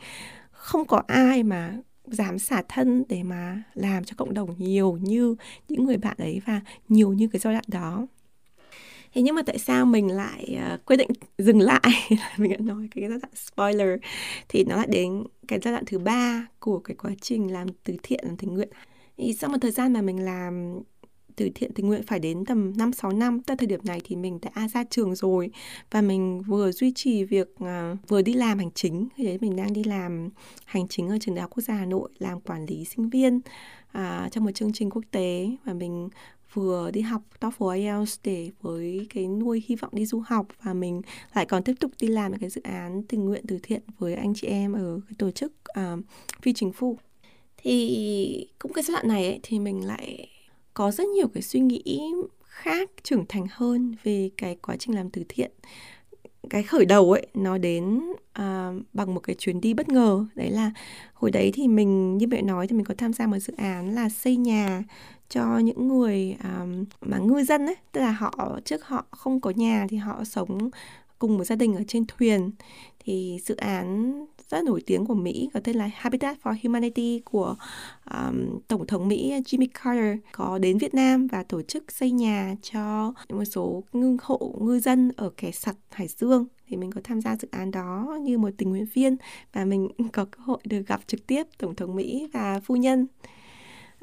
Không có ai mà dám xả thân để mà làm cho cộng đồng nhiều như những người bạn ấy và nhiều như cái giai đoạn đó. Thế nhưng mà tại sao mình lại uh, quyết định dừng lại? Mình đã nói cái giai đoạn spoiler thì nó lại đến cái giai đoạn thứ ba của cái quá trình làm từ thiện làm tình nguyện. Thì sau một thời gian mà mình làm từ thiện tình nguyện phải đến tầm 5-6 năm. Tại thời điểm này thì mình đã ra trường rồi Và mình vừa duy trì việc uh, vừa đi làm hành chính. Khi đấy mình đang đi làm hành chính ở trường đại học quốc gia Hà Nội Làm quản lý sinh viên uh, trong một chương trình quốc tế. Và mình vừa đi học TOEFL IELTS để với cái nuôi hy vọng đi du học. Và mình lại còn tiếp tục đi làm cái dự án tình nguyện từ thiện với anh chị em ở cái tổ chức uh, phi chính phủ. Thì cũng cái giai đoạn này ấy, thì mình lại có rất nhiều cái suy nghĩ khác trưởng thành hơn về cái quá trình làm từ thiện. Cái khởi đầu ấy nó đến à, bằng một cái chuyến đi bất ngờ. Đấy là hồi đấy thì mình như mẹ nói thì mình có tham gia một dự án là xây nhà cho những người um, mà ngư dân ấy. Tức là họ trước họ không có nhà thì họ sống cùng một gia đình ở trên thuyền. Thì dự án rất nổi tiếng của Mỹ có tên là Habitat for Humanity của um, Tổng thống Mỹ Jimmy Carter có đến Việt Nam và tổ chức xây nhà cho một số ngư hộ ngư dân ở kẻ sặt Hải Dương. Thì mình có tham gia dự án đó như một tình nguyện viên và mình có cơ hội được gặp trực tiếp Tổng thống Mỹ và phu nhân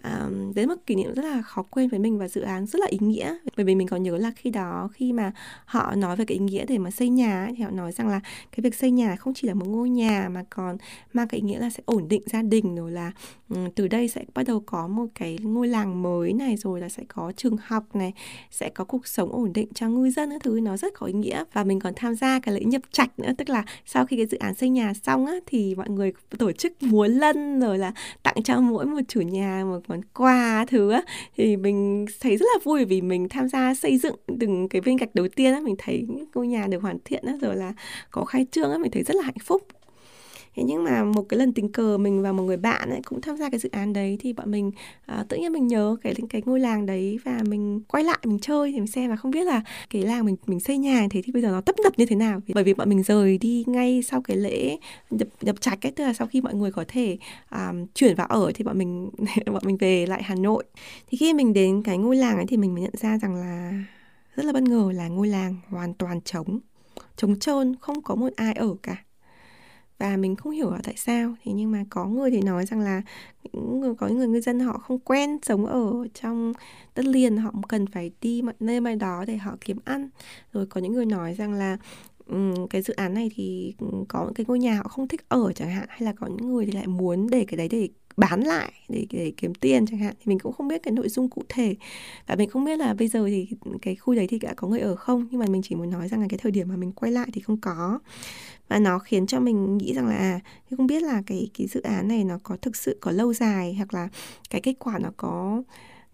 um, đấy là một kỷ niệm rất là khó quên với mình và dự án rất là ý nghĩa. Bởi vì mình còn nhớ là khi đó khi mà họ nói về cái ý nghĩa để mà xây nhà thì họ nói rằng là cái việc xây nhà không chỉ là một ngôi nhà mà còn mang cái ý nghĩa là sẽ ổn định gia đình rồi là um, từ đây sẽ bắt đầu có một cái ngôi làng mới này rồi là sẽ có trường học này sẽ có cuộc sống ổn định cho ngư dân các thứ. Nó rất có ý nghĩa. Và mình còn tham gia cái lễ nhập trạch nữa. Tức là sau khi cái dự án xây nhà xong á thì mọi người tổ chức múa lân rồi là tặng cho mỗi một chủ nhà một món quà thứ á, thì mình thấy rất là vui vì mình tham gia xây dựng từng cái viên gạch đầu tiên á, mình thấy ngôi nhà được hoàn thiện á, rồi là có khai trương á, mình thấy rất là hạnh phúc thế nhưng mà một cái lần tình cờ mình và một người bạn ấy cũng tham gia cái dự án đấy thì bọn mình à, tự nhiên mình nhớ cái cái ngôi làng đấy và mình quay lại mình chơi thì mình xem và không biết là cái làng mình mình xây nhà thế thì bây giờ nó tấp nập như thế nào. Bởi vì bọn mình rời đi ngay sau cái lễ nhập nhập trạch ấy tức là sau khi mọi người có thể um, chuyển vào ở thì bọn mình bọn mình về lại Hà Nội. Thì khi mình đến cái ngôi làng ấy thì mình mới nhận ra rằng là rất là bất ngờ là ngôi làng hoàn toàn trống trống trơn không có một ai ở cả và mình không hiểu là tại sao. Thì nhưng mà có người thì nói rằng là những người có những người ngư dân họ không quen sống ở trong đất liền họ cần phải đi mọi nơi mai đó để họ kiếm ăn. Rồi có những người nói rằng là um, cái dự án này thì có cái ngôi nhà họ không thích ở chẳng hạn hay là có những người thì lại muốn để cái đấy để bán lại để, để kiếm tiền chẳng hạn. Thì mình cũng không biết cái nội dung cụ thể. Và mình không biết là bây giờ thì cái khu đấy thì đã có người ở không. Nhưng mà mình chỉ muốn nói rằng là cái thời điểm mà mình quay lại thì không có và nó khiến cho mình nghĩ rằng là à không biết là cái cái dự án này nó có thực sự có lâu dài hoặc là cái kết quả nó có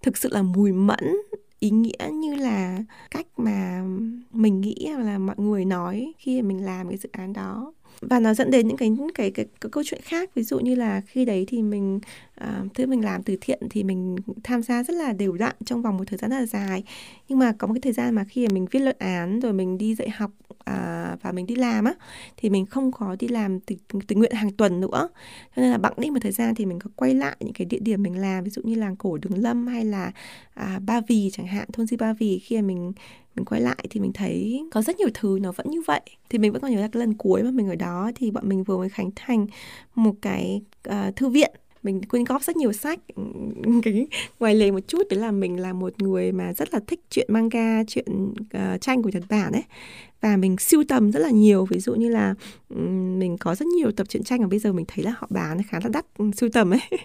thực sự là mùi mẫn ý nghĩa như là cách mà mình nghĩ hoặc là mọi người nói khi mình làm cái dự án đó. Và nó dẫn đến những cái cái, cái, cái câu chuyện khác ví dụ như là khi đấy thì mình Ờ, thứ mình làm từ thiện thì mình tham gia rất là đều đặn trong vòng một thời gian rất là dài. Nhưng mà có một cái thời gian mà khi mà mình viết luận án rồi mình đi dạy học à, và mình đi làm á thì mình không có đi làm tình, tình nguyện hàng tuần nữa. Cho nên là bẵng đi một thời gian thì mình có quay lại những cái địa điểm mình làm ví dụ như làng cổ đường lâm hay là à, ba vì chẳng hạn thôn di ba vì. Khi mà mình mình quay lại thì mình thấy có rất nhiều thứ nó vẫn như vậy. Thì mình vẫn còn nhớ là cái lần cuối mà mình ở đó thì bọn mình vừa mới khánh thành một cái uh, thư viện mình quyên góp rất nhiều sách cái ngoài lề một chút đấy là mình là một người mà rất là thích chuyện manga chuyện uh, tranh của nhật bản ấy. Và mình siêu tầm rất là nhiều ví dụ như là um, mình có rất nhiều tập truyện tranh và bây giờ mình thấy là họ bán khá là đắt siêu tầm ấy.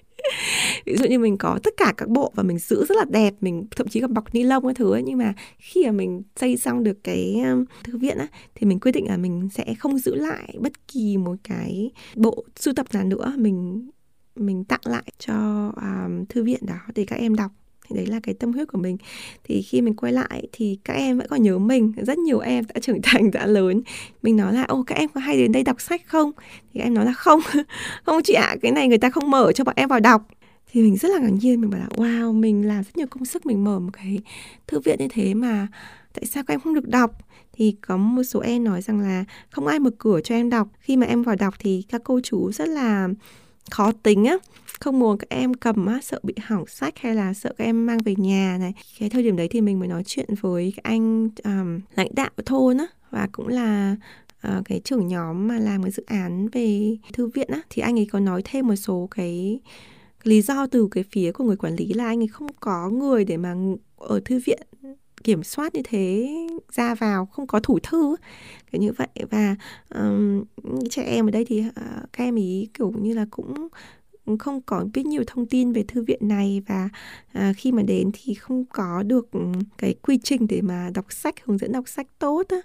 Ví dụ như mình có tất cả các bộ và mình giữ rất là đẹp mình thậm chí còn bọc ni lông cái thứ ấy. Nhưng mà khi mà mình xây xong được cái thư viện á thì mình quyết định là mình sẽ không giữ lại bất kỳ một cái bộ sưu tập nào nữa. Mình mình tặng lại cho um, thư viện đó để các em đọc. Thì đấy là cái tâm huyết của mình. Thì khi mình quay lại thì các em vẫn còn nhớ mình rất nhiều em đã trưởng thành đã lớn. Mình nói là ô các em có hay đến đây đọc sách không? Thì em nói là không không chị ạ à, cái này người ta không mở cho bọn em vào đọc. Thì mình rất là ngạc nhiên mình bảo là wow mình làm rất nhiều công sức mình mở một cái thư viện như thế mà tại sao các em không được đọc? Thì có một số em nói rằng là không ai mở cửa cho em đọc. Khi mà em vào đọc thì các cô chú rất là khó tính á. Không muốn các em cầm á sợ bị hỏng sách hay là sợ các em mang về nhà này. Cái thời điểm đấy thì mình mới nói chuyện với các anh um, lãnh đạo thôn á. Và cũng là uh, cái trưởng nhóm mà làm cái dự án về thư viện á. Thì anh ấy có nói thêm một số cái lý do từ cái phía của người quản lý là anh ấy không có người để mà ở thư viện kiểm soát như thế ra vào không có thủ thư kiểu như vậy. Và um, trẻ em ở đây thì uh, các em ý kiểu như là cũng không có biết nhiều thông tin về thư viện này và à, khi mà đến thì không có được cái quy trình để mà đọc sách hướng dẫn đọc sách tốt á.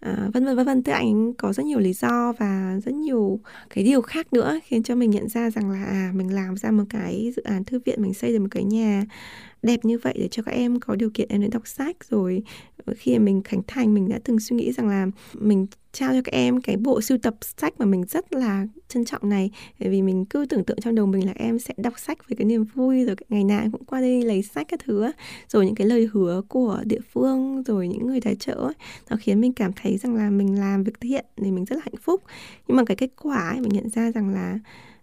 À, vân vân vân vân. Tức anh có rất nhiều lý do và rất nhiều cái điều khác nữa khiến cho mình nhận ra rằng là à mình làm ra một cái dự án thư viện mình xây được một cái nhà đẹp như vậy để cho các em có điều kiện em đến đọc sách. Rồi ờ, khi mà mình khánh thành mình đã từng suy nghĩ rằng là mình trao cho các em cái bộ sưu tập sách mà mình rất là trân trọng này. Bởi vì mình cứ tưởng tượng trong đầu mình là em sẽ đọc sách với cái niềm vui rồi ngày nào cũng qua đây lấy sách các thứ rồi những cái lời hứa của địa phương rồi những người tài trợ nó khiến mình cảm thấy rằng là mình làm việc thiện thì mình rất là hạnh phúc. Nhưng mà cái kết quả ấy, mình nhận ra rằng là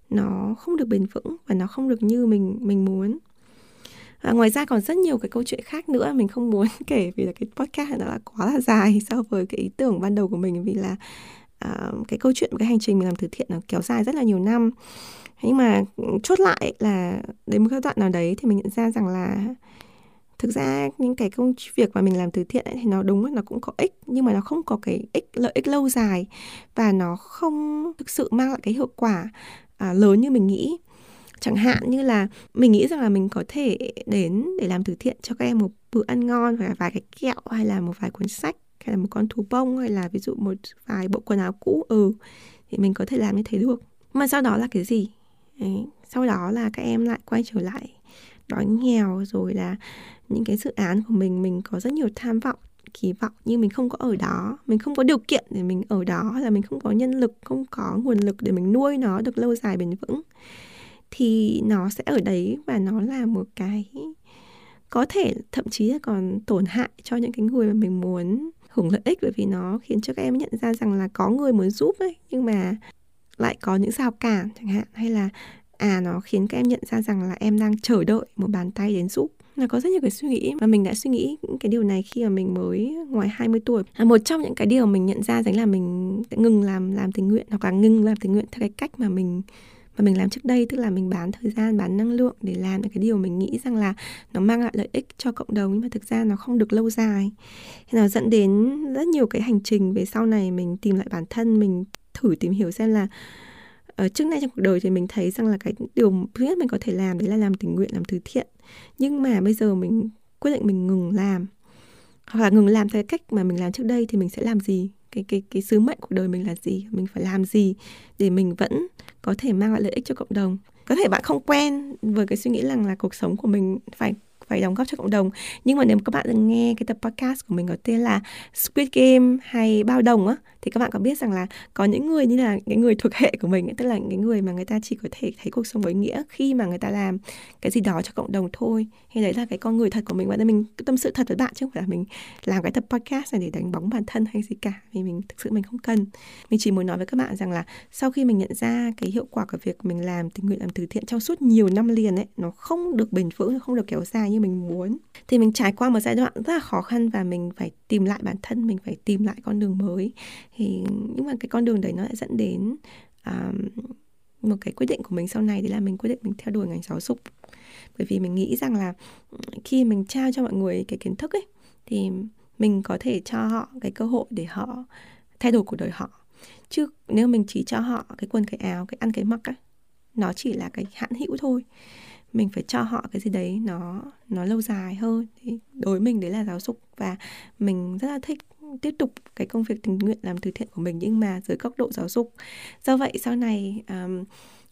nó không được bền vững và nó không được như mình mình muốn à, ngoài ra còn rất nhiều cái câu chuyện khác nữa mình không muốn kể vì là cái podcast nó là quá là dài so với cái ý tưởng ban đầu của mình. Vì là uh, cái câu chuyện cái hành trình mình làm từ thiện nó kéo dài rất là nhiều năm. Nhưng mà ừ, chốt lại là đến một giai đoạn nào đấy thì mình nhận ra rằng là thực ra những cái công việc mà mình làm từ thiện ấy, thì nó đúng là nó cũng có ích nhưng mà nó không có cái ích lợi ích lâu dài. Và nó không thực sự mang lại cái hiệu quả à, lớn như mình nghĩ chẳng hạn như là mình nghĩ rằng là mình có thể đến để làm từ thiện cho các em một bữa ăn ngon hoặc là vài cái kẹo hay là một vài cuốn sách hay là một con thú bông hay là ví dụ một vài bộ quần áo cũ ừ thì mình có thể làm như thế được. Mà sau đó là cái gì? Đấy. sau đó là các em lại quay trở lại đói nghèo rồi là những cái dự án của mình mình có rất nhiều tham vọng, kỳ vọng nhưng mình không có ở đó. Mình không có điều kiện để mình ở đó, là mình không có nhân lực, không có nguồn lực để mình nuôi nó được lâu dài bền vững thì nó sẽ ở đấy và nó là một cái có thể thậm chí là còn tổn hại cho những cái người mà mình muốn hưởng lợi ích bởi vì nó khiến cho các em nhận ra rằng là có người muốn giúp ấy, nhưng mà lại có những rào cản chẳng hạn. Hay là à nó khiến các em nhận ra rằng là em đang chờ đợi một bàn tay đến giúp. Là có rất nhiều cái suy nghĩ mà mình đã suy nghĩ những cái điều này khi mà mình mới ngoài 20 tuổi. Là một trong những cái điều mình nhận ra rằng là mình ngừng làm làm tình nguyện, hoặc là ngừng làm tình nguyện theo cái cách mà mình mà mình làm trước đây, tức là mình bán thời gian, bán năng lượng để làm những cái điều mình nghĩ rằng là nó mang lại lợi ích cho cộng đồng, nhưng mà thực ra nó không được lâu dài. Thì nó dẫn đến rất nhiều cái hành trình về sau này mình tìm lại bản thân, mình thử tìm hiểu xem là ở trước nay trong cuộc đời thì mình thấy rằng là cái điều thứ nhất mình có thể làm đấy là làm tình nguyện, làm từ thiện. Nhưng mà bây giờ mình quyết định mình ngừng làm. Hoặc là ngừng làm theo cách mà mình làm trước đây thì mình sẽ làm gì? Cái cái cái sứ mệnh cuộc đời mình là gì? Mình phải làm gì để mình vẫn có thể mang lại lợi ích cho cộng đồng. Có thể bạn không quen với cái suy nghĩ rằng là cuộc sống của mình phải phải đóng góp cho cộng đồng, nhưng mà nếu các bạn từng nghe cái tập podcast của mình có tên là Squid Game hay Bao Đồng á thì các bạn có biết rằng là có những người như là cái người thuộc hệ của mình tức là những người mà người ta chỉ có thể thấy cuộc sống có ý nghĩa khi mà người ta làm cái gì đó cho cộng đồng thôi. Hay đấy là cái con người thật của mình và mình tâm sự thật với bạn chứ không phải là mình làm cái tập podcast này để đánh bóng bản thân hay gì cả, vì mình thực sự mình không cần. Mình chỉ muốn nói với các bạn rằng là sau khi mình nhận ra cái hiệu quả của việc mình làm tình nguyện làm từ thiện trong suốt nhiều năm liền ấy, nó không được bền vững không được kéo dài như mình muốn, thì mình trải qua một giai đoạn rất là khó khăn và mình phải tìm lại bản thân, mình phải tìm lại con đường mới thì nhưng mà cái con đường đấy nó lại dẫn đến um, một cái quyết định của mình sau này đấy là mình quyết định mình theo đuổi ngành giáo dục. Bởi vì mình nghĩ rằng là khi mình trao cho mọi người cái kiến thức ấy thì mình có thể cho họ cái cơ hội để họ thay đổi cuộc đời họ. Chứ nếu mình chỉ cho họ cái quần cái áo cái ăn cái mặc ấy nó chỉ là cái hạn hữu thôi. Mình phải cho họ cái gì đấy nó nó lâu dài hơn. Thì đối với mình đấy là giáo dục và mình rất là thích tiếp tục cái công việc tình nguyện làm từ thiện của mình nhưng mà dưới góc độ giáo dục. Do vậy sau này um,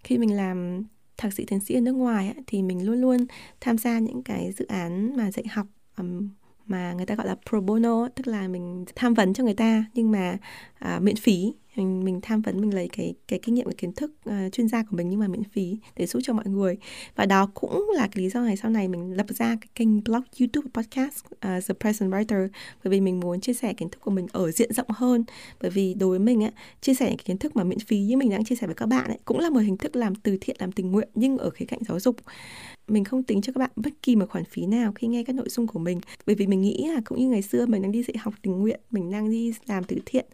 khi mình làm thạc sĩ tiến sĩ ở nước ngoài ấy, thì mình luôn luôn tham gia những cái dự án mà dạy học um, mà người ta gọi là pro bono tức là mình tham vấn cho người ta nhưng mà à, miễn phí. Mình mình tham vấn mình lấy cái cái kinh nghiệm cái kiến thức uh, chuyên gia của mình nhưng mà miễn phí để giúp cho mọi người. Và đó cũng là cái lý do này sau này mình lập ra cái kênh blog YouTube podcast uh, The Present Writer. Bởi vì mình muốn chia sẻ kiến thức của mình ở diện rộng hơn. Bởi vì đối với mình á chia sẻ những cái kiến thức mà miễn phí như mình đang chia sẻ với các bạn ấy cũng là một hình thức làm từ thiện làm tình nguyện nhưng ở khía cạnh giáo dục. Mình không tính cho các bạn bất kỳ một khoản phí nào khi nghe các nội dung của mình. Bởi vì mình nghĩ là cũng như ngày xưa mình đang đi dạy học tình nguyện mình đang đi làm từ thiện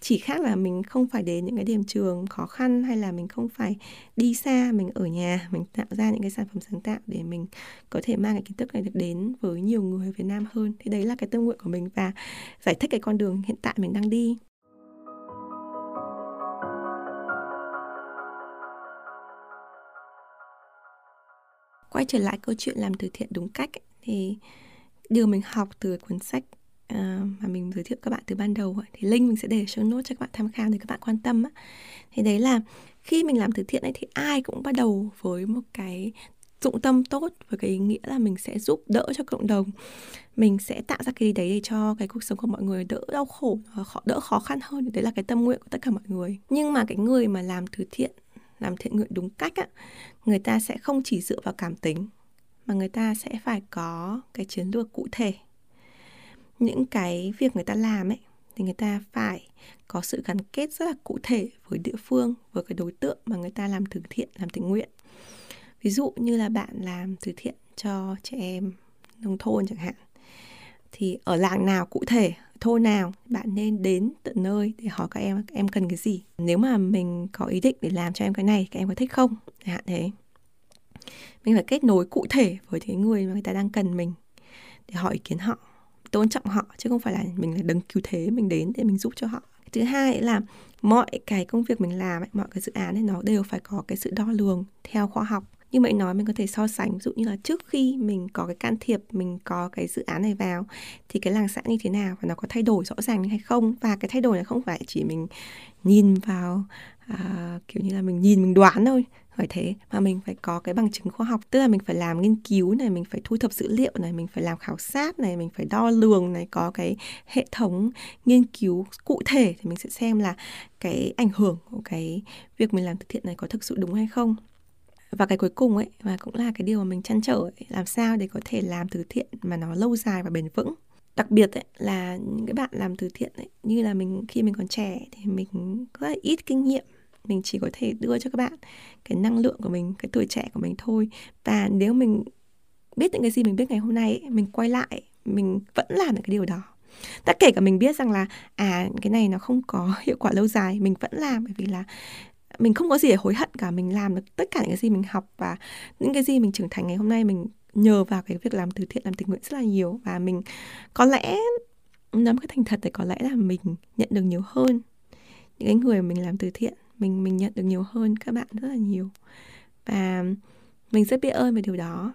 chỉ khác là mình không phải đến những cái điểm trường khó khăn hay là mình không phải đi xa, mình ở nhà, mình tạo ra những cái sản phẩm sáng tạo để mình có thể mang cái kiến thức này được đến với nhiều người Việt Nam hơn. Thì đấy là cái tâm nguyện của mình và giải thích cái con đường hiện tại mình đang đi. Quay trở lại câu chuyện làm từ thiện đúng cách thì điều mình học từ cuốn sách À, mà mình giới thiệu các bạn từ ban đầu thì link mình sẽ để show notes cho các bạn tham khảo để các bạn quan tâm thì đấy là khi mình làm từ thiện ấy, thì ai cũng bắt đầu với một cái dụng tâm tốt, với cái ý nghĩa là mình sẽ giúp đỡ cho cộng đồng. Mình sẽ tạo ra cái gì đấy để cho cái cuộc sống của mọi người đỡ đau khổ đỡ khó khăn hơn. Đấy là cái tâm nguyện của tất cả mọi người. Nhưng mà cái người mà làm từ thiện, làm thiện nguyện đúng cách á, người ta sẽ không chỉ dựa vào cảm tính, mà người ta sẽ phải có cái chiến lược cụ thể những cái việc người ta làm ấy, thì người ta phải có sự gắn kết rất là cụ thể với địa phương, với cái đối tượng mà người ta làm từ thiện, làm tình nguyện. Ví dụ như là bạn làm từ thiện cho trẻ em nông thôn chẳng hạn, thì ở làng nào cụ thể, thôn nào, bạn nên đến tận nơi để hỏi các em các em cần cái gì? Nếu mà mình có ý định để làm cho em cái này, các em có thích không? Chẳng hạn thế. Mình phải kết nối cụ thể với cái người mà người ta đang cần mình để hỏi ý kiến họ tôn trọng họ, chứ không phải là mình là đấng cứu thế, mình đến để mình giúp cho họ. Thứ hai là mọi cái công việc mình làm mọi cái dự án ấy, nó đều phải có cái sự đo lường theo khoa học. Như vậy nói mình có thể so sánh, ví dụ như là trước khi mình có cái can thiệp, mình có cái dự án này vào, thì cái làng xã như thế nào và nó có thay đổi rõ ràng hay không? Và cái thay đổi này không phải chỉ mình nhìn vào à, kiểu như là mình nhìn mình đoán thôi. Phải thế mà mình phải có cái bằng chứng khoa học tức là mình phải làm nghiên cứu này mình phải thu thập dữ liệu này mình phải làm khảo sát này mình phải đo lường này có cái hệ thống nghiên cứu cụ thể thì mình sẽ xem là cái ảnh hưởng của cái việc mình làm từ thiện này có thực sự đúng hay không. Và cái cuối cùng ấy và cũng là cái điều mà mình chăn trở ấy, làm sao để có thể làm từ thiện mà nó lâu dài và bền vững. Đặc biệt ấy, là những cái bạn làm từ thiện ấy, như là mình khi mình còn trẻ thì mình rất là ít kinh nghiệm mình chỉ có thể đưa cho các bạn cái năng lượng của mình, cái tuổi trẻ của mình thôi. Và nếu mình biết những cái gì mình biết ngày hôm nay mình quay lại, mình vẫn làm được cái điều đó. Tất kể cả mình biết rằng là à cái này nó không có hiệu quả lâu dài, mình vẫn làm, bởi vì là mình không có gì để hối hận cả. Mình làm được tất cả những cái gì mình học và những cái gì mình trưởng thành ngày hôm nay, mình nhờ vào cái việc làm từ thiện, làm tình nguyện rất là nhiều. Và mình có lẽ nói một cái thành thật thì có lẽ là mình nhận được nhiều hơn những cái người mà mình làm từ thiện mình mình nhận được nhiều hơn các bạn rất là nhiều. Và mình rất biết ơn về điều đó.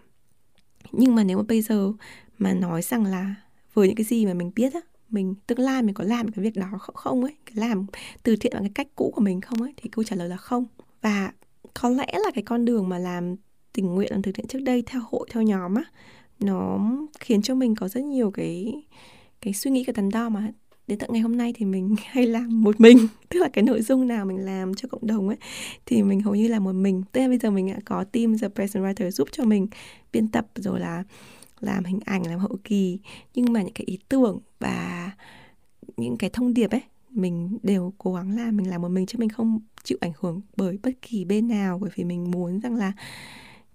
Nhưng mà nếu mà bây giờ mà nói rằng là với những cái gì mà mình biết á, mình, tương lai mình có làm cái việc đó không không ấy, cái làm từ thiện bằng cái cách cũ của mình không ấy, thì câu trả lời là không. Và có lẽ là cái con đường mà làm tình nguyện làm từ thiện trước đây theo hội, theo nhóm á, nó khiến cho mình có rất nhiều cái cái suy nghĩ, cái đắn đo mà đến tận ngày hôm nay thì mình hay làm một mình. Tức là cái nội dung nào mình làm cho cộng đồng ấy thì mình hầu như là một mình. Tức là bây giờ mình đã có team the present writer giúp cho mình biên tập rồi là làm hình ảnh làm hậu kỳ. Nhưng mà những cái ý tưởng và những cái thông điệp ấy mình đều cố gắng làm mình làm một mình chứ mình không chịu ảnh hưởng bởi bất kỳ bên nào. Bởi vì mình muốn rằng là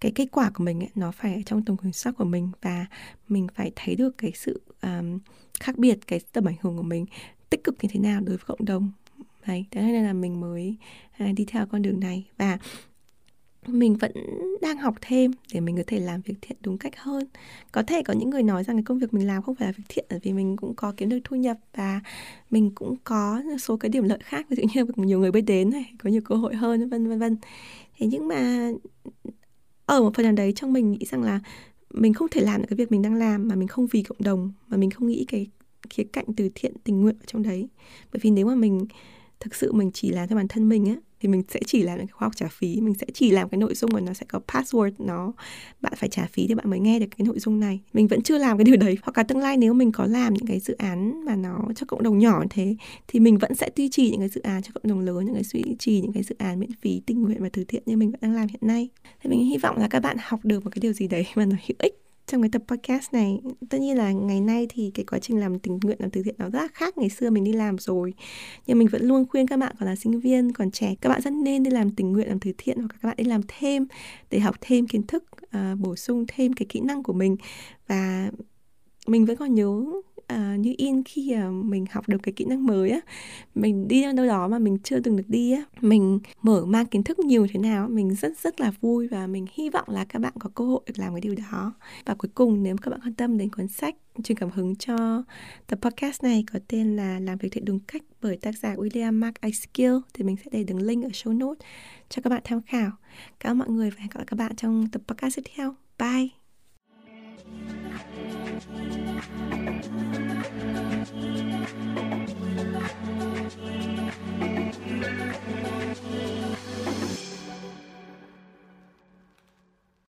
cái kết quả của mình ấy, nó phải ở trong tầm kiểm soát của mình và mình phải thấy được cái sự um, khác biệt cái tầm ảnh hưởng của mình tích cực như thế nào đối với cộng đồng. Đấy thế nên là mình mới à, đi theo con đường này. Và mình vẫn đang học thêm để mình có thể làm việc thiện đúng cách hơn. Có thể có những người nói rằng cái công việc mình làm không phải là việc thiện bởi vì mình cũng có kiếm được thu nhập và mình cũng có số cái điểm lợi khác. Ví dụ như nhiều người biết đến này có nhiều cơ hội hơn vân vân vân. Thế nhưng mà ở một phần nào đấy trong mình nghĩ rằng là mình không thể làm được cái việc mình đang làm mà mình không vì cộng đồng, mà mình không nghĩ cái khía cạnh từ thiện, tình nguyện ở trong đấy. Bởi vì nếu mà mình, thực sự mình chỉ làm cho bản thân mình á thì mình sẽ chỉ làm cái khóa học trả phí, mình sẽ chỉ làm cái nội dung mà nó sẽ có password nó. Bạn phải trả phí thì bạn mới nghe được cái nội dung này. Mình vẫn chưa làm cái điều đấy. Hoặc là tương lai nếu mình có làm những cái dự án mà nó cho cộng đồng nhỏ như thế, thì mình vẫn sẽ duy trì những cái dự án cho cộng đồng lớn, những cái duy trì những cái dự án miễn phí, tình nguyện và từ thiện như mình vẫn đang làm hiện nay. Thì mình hy vọng là các bạn học được một cái điều gì đấy mà nó hữu ích trong cái tập podcast này. Tất nhiên là ngày nay thì cái quá trình làm tình nguyện làm từ thiện nó rất là khác ngày xưa mình đi làm rồi. Nhưng mình vẫn luôn khuyên các bạn còn là sinh viên còn trẻ các bạn rất nên đi làm tình nguyện làm từ thiện hoặc các bạn đi làm thêm để học thêm kiến thức uh, bổ sung thêm cái kỹ năng của mình. Và mình vẫn còn nhớ à, như in khi à, mình học được cái kỹ năng mới á mình đi đâu đó mà mình chưa từng được đi á mình mở mang kiến thức nhiều thế nào mình rất rất là vui và mình hy vọng là các bạn có cơ hội được làm cái điều đó. Và cuối cùng nếu các bạn quan tâm đến cuốn sách truyền cảm hứng cho tập podcast này có tên là làm việc thiện đúng cách bởi tác giả William Mark Iskill thì mình sẽ để đường link ở show notes cho các bạn tham khảo. Cảm ơn mọi người và hẹn gặp lại các bạn trong tập podcast tiếp theo. Bye!